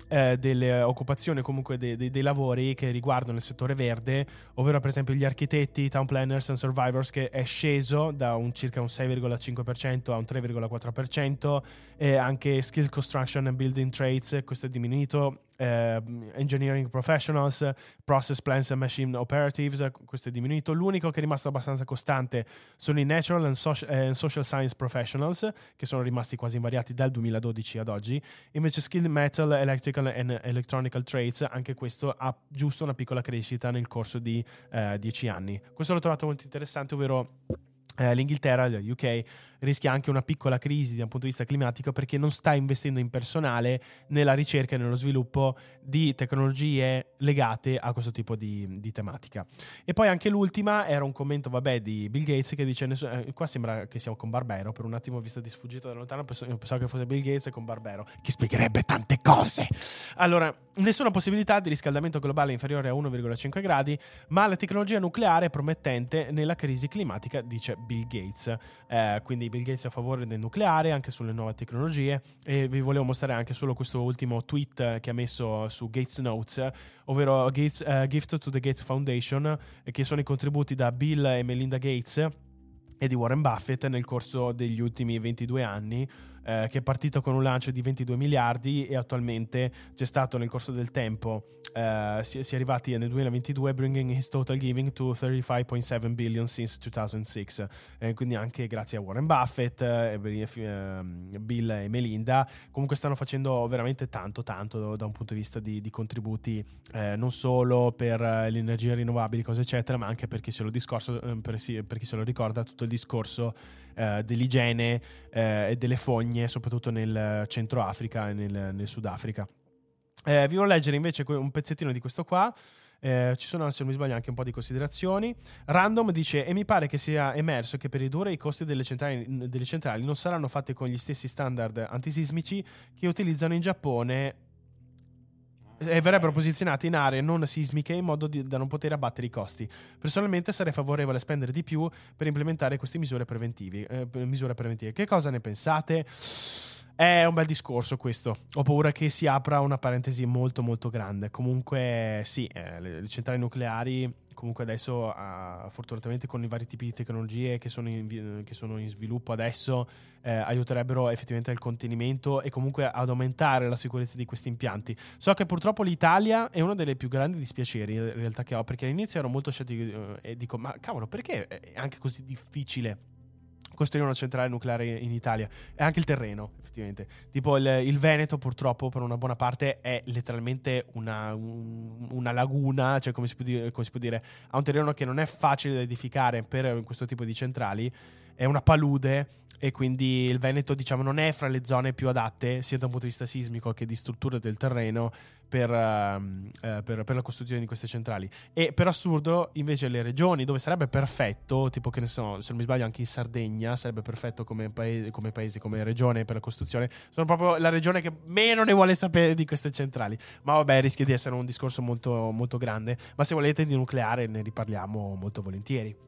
S1: eh, delle occupazioni, comunque dei, dei, dei, lavori che riguardano il settore verde, ovvero per esempio gli architetti, town planners and survivors, che è sceso da un circa un 6,5% a un 3,4%, e anche skill construction and building trades, questo è diminuito eh, engineering professionals, process plants and machine operatives, questo è diminuito. L'unico che è rimasto abbastanza costante sono i natural and, so- and social science professionals, che sono rimasti quasi invariati dal 2012 ad oggi. Invece skilled metal, electrical and electronical trades, anche questo ha giusto una piccola crescita nel corso di eh, 10 anni. Questo l'ho trovato molto interessante, ovvero eh, l'Inghilterra, il UK, rischia anche una piccola crisi dal punto di vista climatico perché non sta investendo in personale nella ricerca e nello sviluppo di tecnologie legate a questo tipo di, di tematica. E poi anche l'ultima era un commento, vabbè, di Bill Gates che dice, eh, qua sembra che siamo con Barbero, per un attimo vista di sfuggita da lontano pensavo che fosse Bill Gates con Barbero, che spiegherebbe tante cose. Allora, nessuna possibilità di riscaldamento globale inferiore a 1,5 gradi, ma la tecnologia nucleare è promettente nella crisi climatica, dice Bill Gates. Eh, quindi Bill Gates a favore del nucleare, anche sulle nuove tecnologie. E vi volevo mostrare anche solo questo ultimo tweet che ha messo su Gates Notes, ovvero Gates, uh, Gift to the Gates Foundation, che sono i contributi da Bill e Melinda Gates e di Warren Buffett nel corso degli ultimi 22 anni eh, che è partito con un lancio di 22 miliardi e attualmente c'è stato nel corso del tempo, eh, si, si, è arrivati nel 2022 bringing his total giving to 35.7 billion since 2006, eh, quindi anche grazie a Warren Buffett, eh, ehm, Bill e Melinda, comunque stanno facendo veramente tanto tanto da un punto di vista di, di contributi eh, non solo per le energie rinnovabili, cose eccetera, ma anche per chi se lo, discorso, eh, per, per chi se lo ricorda tutto il discorso eh, dell'igiene eh, e delle fogne, soprattutto nel Centro Africa e nel, nel Sudafrica. Eh, vi voglio leggere invece un pezzettino di questo qua. Eh, ci sono, se non mi sbaglio, anche un po' di considerazioni. Random dice: E mi pare che sia emerso che per ridurre i costi delle centrali, delle centrali non saranno fatte con gli stessi standard antisismici che utilizzano in Giappone e verrebbero posizionati in aree non sismiche in modo di, da non poter abbattere i costi. Personalmente sarei favorevole a spendere di più per implementare queste misure, eh, misure preventive. Che cosa ne pensate? È un bel discorso questo. Ho paura che si apra una parentesi molto molto grande. Comunque sì, eh, le, centrali nucleari comunque adesso uh, fortunatamente con i vari tipi di tecnologie che sono in, che sono in sviluppo adesso eh, aiuterebbero effettivamente al contenimento e comunque ad aumentare la sicurezza di questi impianti. So che purtroppo l'Italia è uno delle più grandi dispiaceri in realtà che ho perché all'inizio ero molto scettico eh, e dico ma cavolo perché è anche così difficile costruire una centrale nucleare in Italia e anche il terreno, effettivamente. Tipo il, il Veneto, purtroppo, per una buona parte è letteralmente una, un, una laguna, cioè come si, dire, come si, può dire, ha un terreno che non è facile da edificare per questo tipo di centrali è una palude e quindi il Veneto diciamo non è fra le zone più adatte sia da un punto di vista sismico che di strutture del terreno per, uh, per, per, la costruzione di queste centrali. E per assurdo invece le regioni dove sarebbe perfetto tipo che ne so se non mi sbaglio anche in Sardegna sarebbe perfetto come paese come, paese, come regione per la costruzione. Sono proprio la regione che meno ne vuole sapere di queste centrali. Ma vabbè rischia di essere un discorso molto, molto grande. Ma se volete di nucleare ne riparliamo molto volentieri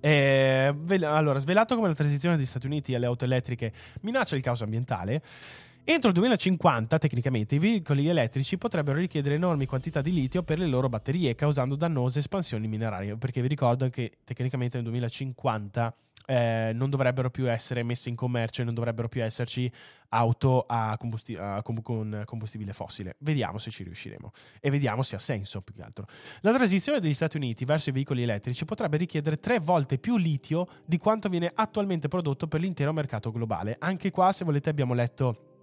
S1: Eh, allora, svelato come la transizione degli Stati Uniti alle auto elettriche minaccia il caos ambientale, Entro il 2050, tecnicamente, i veicoli elettrici potrebbero richiedere enormi quantità di litio per le loro batterie, causando dannose espansioni minerarie. Perché vi ricordo che tecnicamente nel 2050 eh, non dovrebbero più essere messe in commercio e non dovrebbero più esserci auto a combusti- a com- con combustibile fossile. Vediamo se ci riusciremo e vediamo se ha senso più che altro. La transizione degli Stati Uniti verso i veicoli elettrici potrebbe richiedere tre volte più litio di quanto viene attualmente prodotto per l'intero mercato globale. Anche qua, se volete, abbiamo letto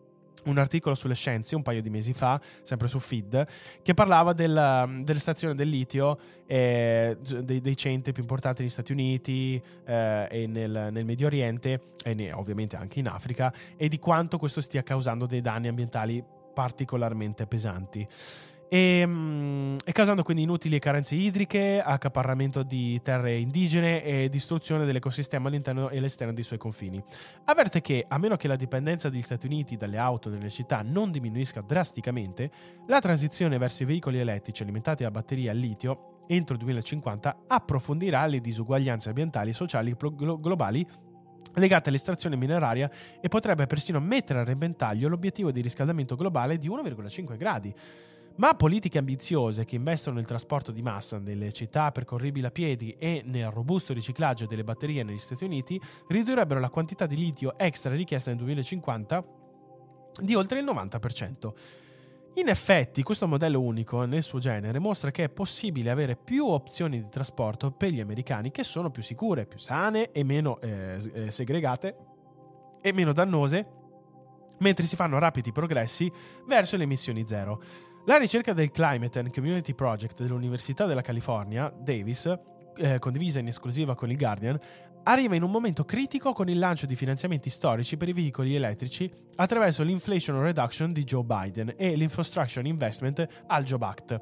S1: un articolo sulle scienze un paio di mesi fa, sempre su Feed, che parlava del, delle stazioni del litio, eh, dei, dei, centri più importanti negli Stati Uniti eh, e nel, nel, Medio Oriente, e ne, ovviamente anche in Africa, e di quanto questo stia causando dei danni ambientali particolarmente pesanti e, mm, e, causando quindi inutili carenze idriche, accaparramento di terre indigene e distruzione dell'ecosistema all'interno e all'esterno dei suoi confini. Avverte che, a meno che la dipendenza degli Stati Uniti dalle auto nelle città non diminuisca drasticamente, la transizione verso i veicoli elettrici alimentati da batterie al litio entro il 2050 approfondirà le disuguaglianze ambientali e sociali globali legate all'estrazione mineraria e potrebbe persino mettere a repentaglio l'obiettivo di riscaldamento globale di 1,5 gradi. Ma politiche ambiziose che investono nel trasporto di massa nelle città percorribili a piedi e nel robusto riciclaggio delle batterie negli Stati Uniti ridurrebbero la quantità di litio extra richiesta nel 2050 di oltre il 90%. In effetti, questo modello unico nel suo genere mostra che è possibile avere più opzioni di trasporto per gli americani che sono più sicure, più sane e meno eh, eh segregate e meno dannose, mentre si fanno rapidi progressi verso le emissioni zero. La ricerca del Climate and Community Project dell'Università della California, Davis, eh, condivisa in esclusiva con il Guardian, arriva in un momento critico con il lancio di finanziamenti storici per i veicoli elettrici attraverso l'Inflation Reduction di Joe Biden e l'Infrastructure Investment al Job Act.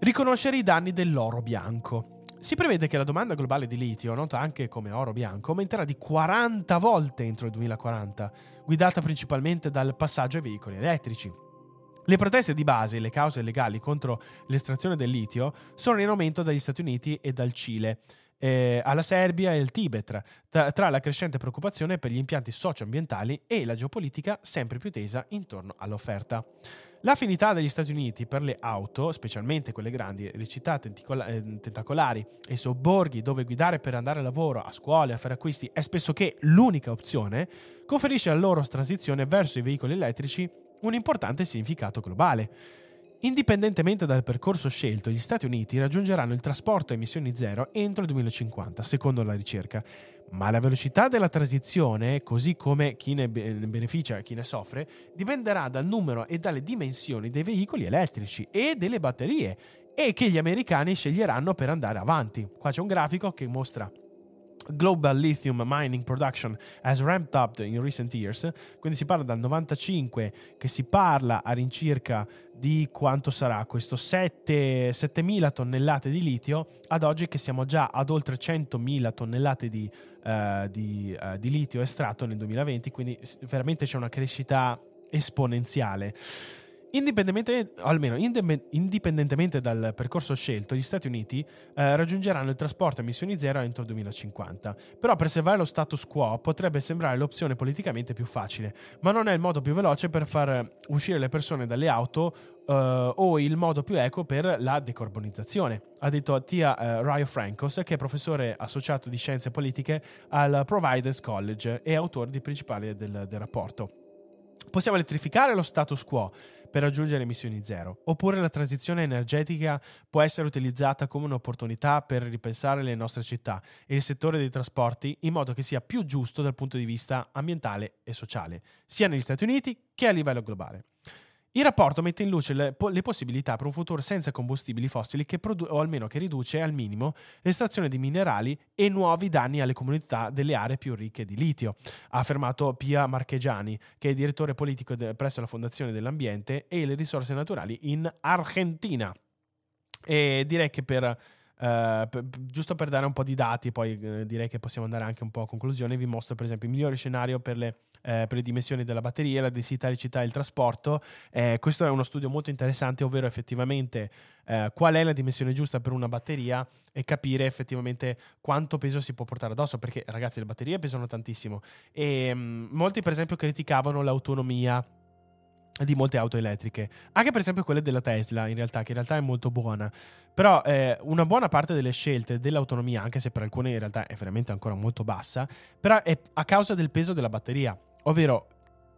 S1: Riconoscere i danni dell'oro bianco. Si prevede che la domanda globale di litio, nota anche come oro bianco, aumenterà di 40 volte entro il 2040, guidata principalmente dal passaggio ai veicoli elettrici. Le proteste di base e le cause legali contro l'estrazione del litio sono in aumento dagli Stati Uniti e dal Cile. Eh, alla Serbia e al Tibet, tra, tra, la crescente preoccupazione per gli impianti socioambientali e la geopolitica sempre più tesa intorno all'offerta. L'affinità degli Stati Uniti per le auto, specialmente quelle grandi, le città eh, tentacolari e sobborghi dove guidare per andare a lavoro, a scuola e a fare acquisti è spesso che l'unica opzione, conferisce alla loro transizione verso i veicoli elettrici un importante significato globale. Indipendentemente dal percorso scelto, gli Stati Uniti raggiungeranno il trasporto a emissioni zero entro il 2050, secondo la ricerca. Ma la velocità della transizione, così come chi ne beneficia e chi ne soffre, dipenderà dal numero e dalle dimensioni dei veicoli elettrici e delle batterie e che gli americani sceglieranno per andare avanti. Qua c'è un grafico che mostra global lithium mining production has ramped up in recent years, quindi si parla dal 95 che si parla a rincirca di quanto sarà questo 7, 7.000 tonnellate di litio, ad oggi che siamo già ad oltre 100.000 tonnellate di, uh, di, uh, di litio estratto nel 2020, quindi veramente c'è una crescita esponenziale. Indipendentemente, almeno indipendentemente dal percorso scelto, gli Stati Uniti eh, raggiungeranno il trasporto a emissioni zero entro il 2050. Però preservare lo status quo potrebbe sembrare l'opzione politicamente più facile, ma non è il modo più veloce per far uscire le persone dalle auto eh, o il modo più eco per la decarbonizzazione. Ha detto Tia eh, Ryo Francos, che è professore associato di scienze politiche al Providence College e autore di principali del, del rapporto. Possiamo elettrificare lo status quo per raggiungere emissioni zero, oppure la transizione energetica può essere utilizzata come un'opportunità per ripensare le nostre città e il settore dei trasporti in modo che sia più giusto dal punto di vista ambientale e sociale, sia negli Stati Uniti che a livello globale. Il rapporto mette in luce le, le, possibilità per un futuro senza combustibili fossili che produ- o almeno che riduce al minimo l'estrazione di minerali e nuovi danni alle comunità delle aree più ricche di litio, ha affermato Pia Marchegiani, che è direttore politico de- presso la Fondazione dell'Ambiente e le risorse naturali in Argentina. E direi che per Uh, per, giusto per dare un po' di dati, poi uh, direi che possiamo andare anche un po' a conclusione. Vi mostro, per esempio, il migliore scenario per le, uh, per le dimensioni della batteria, la densità di città e il trasporto. questo è uno studio molto interessante, ovvero effettivamente qual è la dimensione giusta per una batteria e capire effettivamente quanto peso si può portare addosso. Perché, ragazzi, le batterie pesano tantissimo. E um, molti, per esempio, criticavano l'autonomia di molte auto elettriche, anche per esempio quelle della Tesla, in realtà, che in realtà è molto buona. Però eh, una buona parte delle scelte dell'autonomia, anche se per alcune in realtà è veramente ancora molto bassa, però è a causa del peso della batteria. Ovvero,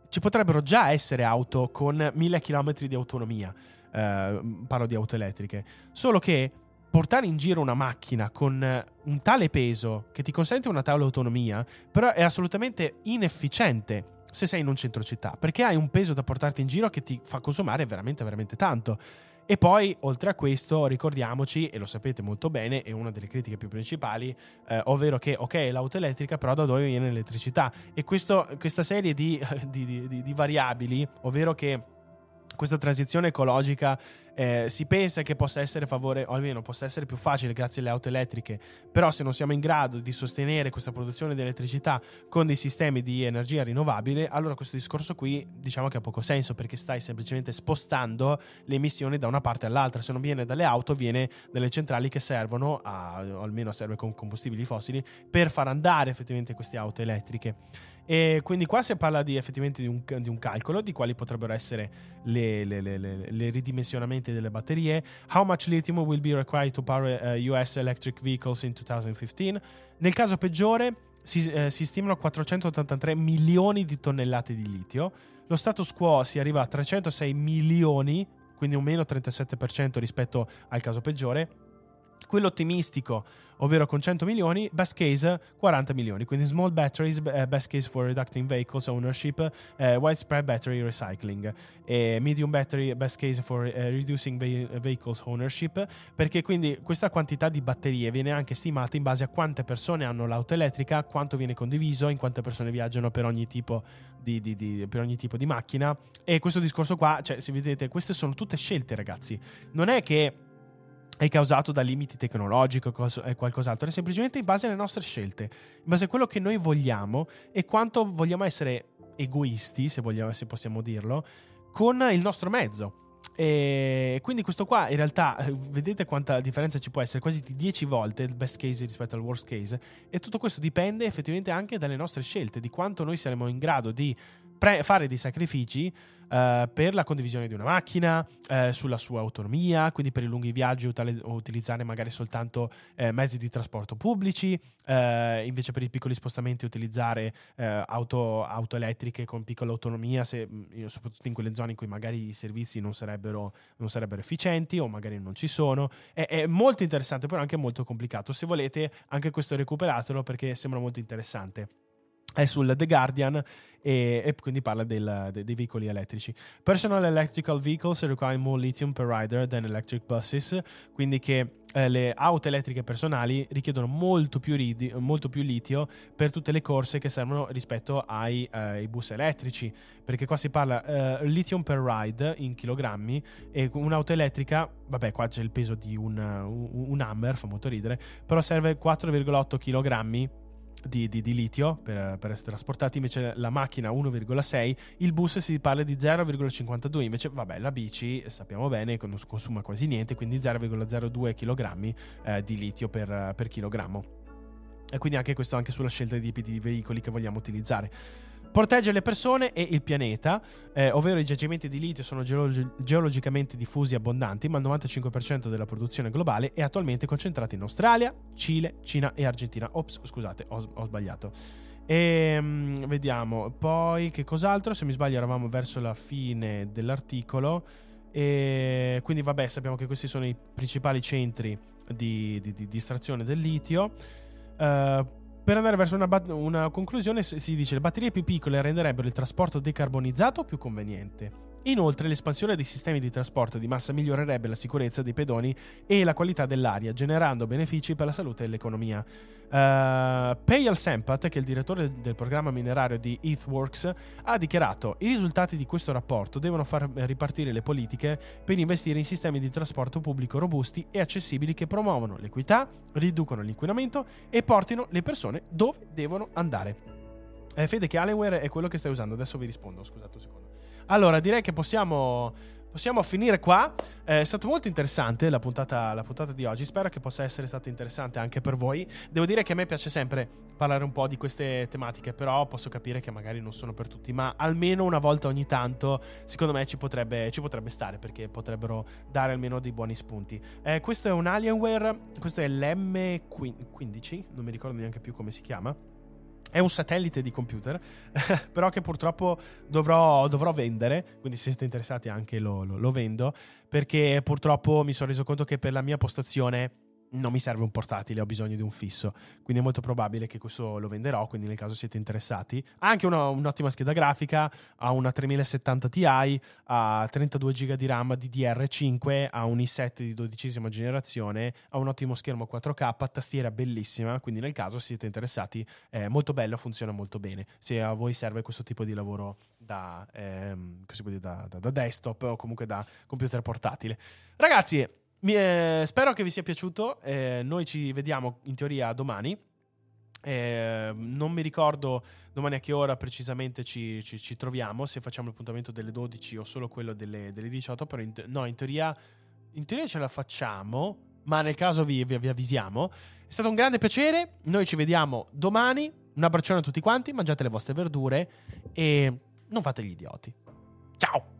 S1: ci potrebbero già essere auto con 1000 km di autonomia, eh, parlo di auto elettriche, solo che portare in giro una macchina con un tale peso che ti consente una tale autonomia, però è assolutamente inefficiente se sei in un centro città, perché hai un peso da portarti in giro che ti fa consumare veramente, veramente tanto. E poi, oltre a questo, ricordiamoci, e lo sapete molto bene, è una delle critiche più principali, eh, ovvero che, ok, l'auto elettrica, però da dove viene l'elettricità? E questo, questa serie di, di, di, di variabili, ovvero che questa transizione ecologica eh, si pensa che possa essere favore, o almeno possa essere più facile grazie alle auto elettriche, però se non siamo in grado di sostenere questa produzione di elettricità con dei sistemi di energia rinnovabile, allora questo discorso qui diciamo che ha poco senso perché stai semplicemente spostando le emissioni da una parte all'altra, se non viene dalle auto viene dalle centrali che servono, a, o almeno serve con combustibili fossili, per far andare effettivamente queste auto elettriche. E quindi qua si parla di, effettivamente di un, di un calcolo di quali potrebbero essere le, le, le, le, ridimensionamenti delle batterie. How much lithium will be required to power uh, eh, US electric vehicles in 2015? Nel caso peggiore si, eh, si stimano 483 milioni di tonnellate di litio. Lo status quo si arriva a 306 milioni, quindi un meno 37% rispetto al caso peggiore quello ottimistico, ovvero con 100 milioni, best case 40 milioni, quindi small batteries, uh, best case for reducing vehicles ownership, uh, widespread battery recycling, e medium battery, best case for uh, reducing ve- vehicles ownership, perché quindi questa quantità di batterie viene anche stimata in base a quante persone hanno l'auto elettrica, quanto viene condiviso, in quante persone viaggiano per ogni tipo di, di, di, per ogni tipo di macchina. E questo discorso qua, cioè, se vedete, queste sono tutte scelte, ragazzi. Non è che è causato da limiti tecnologici o qualcos'altro, è semplicemente in base alle nostre scelte, in base a quello che noi vogliamo e quanto vogliamo essere egoisti, se, vogliamo, se possiamo dirlo, con il nostro mezzo. E quindi questo qua in realtà eh, vedete quanta differenza ci può essere, quasi di 10 volte il best case rispetto al worst case e tutto questo dipende effettivamente anche dalle nostre scelte, di quanto noi saremo in grado di pre- fare dei sacrifici uh, per la condivisione di una macchina, uh, sulla sua autonomia, quindi per i lunghi viaggi utali- utilizzare magari soltanto uh, mezzi di trasporto pubblici, invece per i piccoli spostamenti utilizzare auto, auto, elettriche con piccola autonomia, se, mm, soprattutto in quelle zone in cui magari i servizi non sarebbero, non sarebbero efficienti o magari non ci sono. È, è molto interessante, però anche molto complicato. Se volete, anche questo recuperatelo perché sembra molto interessante è sul The Guardian e, e quindi parla del, de, dei veicoli elettrici. Personal electrical vehicles require more lithium per rider than electric buses, quindi che eh, le auto elettriche personali richiedono molto più, ridi, molto più, litio per tutte le corse che servono rispetto ai, eh, bus elettrici, perché qua si parla eh, lithium per ride in chilogrammi e un'auto elettrica, vabbè qua c'è il peso di un, un, un Hammer, fa molto ridere, però serve 4,8 chilogrammi di, di, di, litio per, per, essere trasportati, invece la macchina 1,6, il bus si parla di 0,52, invece vabbè la bici sappiamo bene che non consuma quasi niente, quindi 0,02 kg eh, di litio per, per chilogrammo. E quindi anche questo anche sulla scelta dei tipi di veicoli che vogliamo utilizzare. Protegge le persone e il pianeta, eh, ovvero i giacimenti di litio sono geologi- geologicamente diffusi e abbondanti, ma il 95% della produzione globale è attualmente concentrata in Australia, Cile, Cina e Argentina. Ops, scusate, ho, ho sbagliato. E ehm, vediamo, poi che cos'altro? Se mi sbaglio eravamo verso la fine dell'articolo. E quindi vabbè, sappiamo che questi sono i principali centri di, di, di, di estrazione del litio. Uh, per andare verso una, bat- una conclusione si dice che le batterie più piccole renderebbero il trasporto decarbonizzato più conveniente. Inoltre l'espansione dei sistemi di trasporto di massa migliorerebbe la sicurezza dei pedoni e la qualità dell'aria, generando benefici per la salute e l'economia. Uh, Payal Sempat, che è il direttore del programma minerario di EarthWorks, ha dichiarato i risultati di questo rapporto devono far ripartire le politiche per investire in sistemi di trasporto pubblico robusti e accessibili che promuovono l'equità, riducono l'inquinamento e portino le persone dove devono andare. Eh, Fede, che Alienware è quello che stai usando? Adesso vi rispondo, scusate un secondo. Allora, direi che possiamo, possiamo finire qua. Eh, è stato molto interessante la puntata, la puntata, di oggi. Spero che possa essere stata interessante anche per voi. Devo dire che a me piace sempre parlare un po' di queste tematiche, però posso capire che magari non sono per tutti. Ma almeno una volta ogni tanto, secondo me, ci potrebbe, ci potrebbe stare perché potrebbero dare almeno dei buoni spunti. Eh, questo è un Alienware, questo è l'M15, non mi ricordo neanche più come si chiama è un satellite di computer, però che purtroppo dovrò, dovrò, vendere, quindi se siete interessati anche lo, lo, lo vendo, perché purtroppo mi sono reso conto che per la mia postazione non mi serve un portatile, ho bisogno di un fisso. Quindi è molto probabile che questo lo venderò, quindi nel caso siete interessati. Ha anche una, un'ottima scheda grafica, ha una 3070 Ti, ha 32 GB di RAM DDR5, ha un i7 di dodicesima generazione, ha un ottimo schermo 4K, tastiera bellissima, quindi nel caso siete interessati è molto bello, funziona molto bene. Se a voi serve questo tipo di lavoro da, ehm, da, da, da desktop o comunque da computer portatile. Ragazzi, mi, eh, spero che vi sia piaciuto. Eh, noi ci vediamo in teoria domani. Eh, non mi ricordo domani a che ora precisamente ci, ci, ci, troviamo, se facciamo l'appuntamento delle 12 o solo quello delle, delle 18, però in, no, in teoria, in teoria ce la facciamo, ma nel caso vi, vi, vi, avvisiamo. È stato un grande piacere, noi ci vediamo domani, un abbraccione a tutti quanti, mangiate le vostre verdure e non fate gli idioti. Ciao!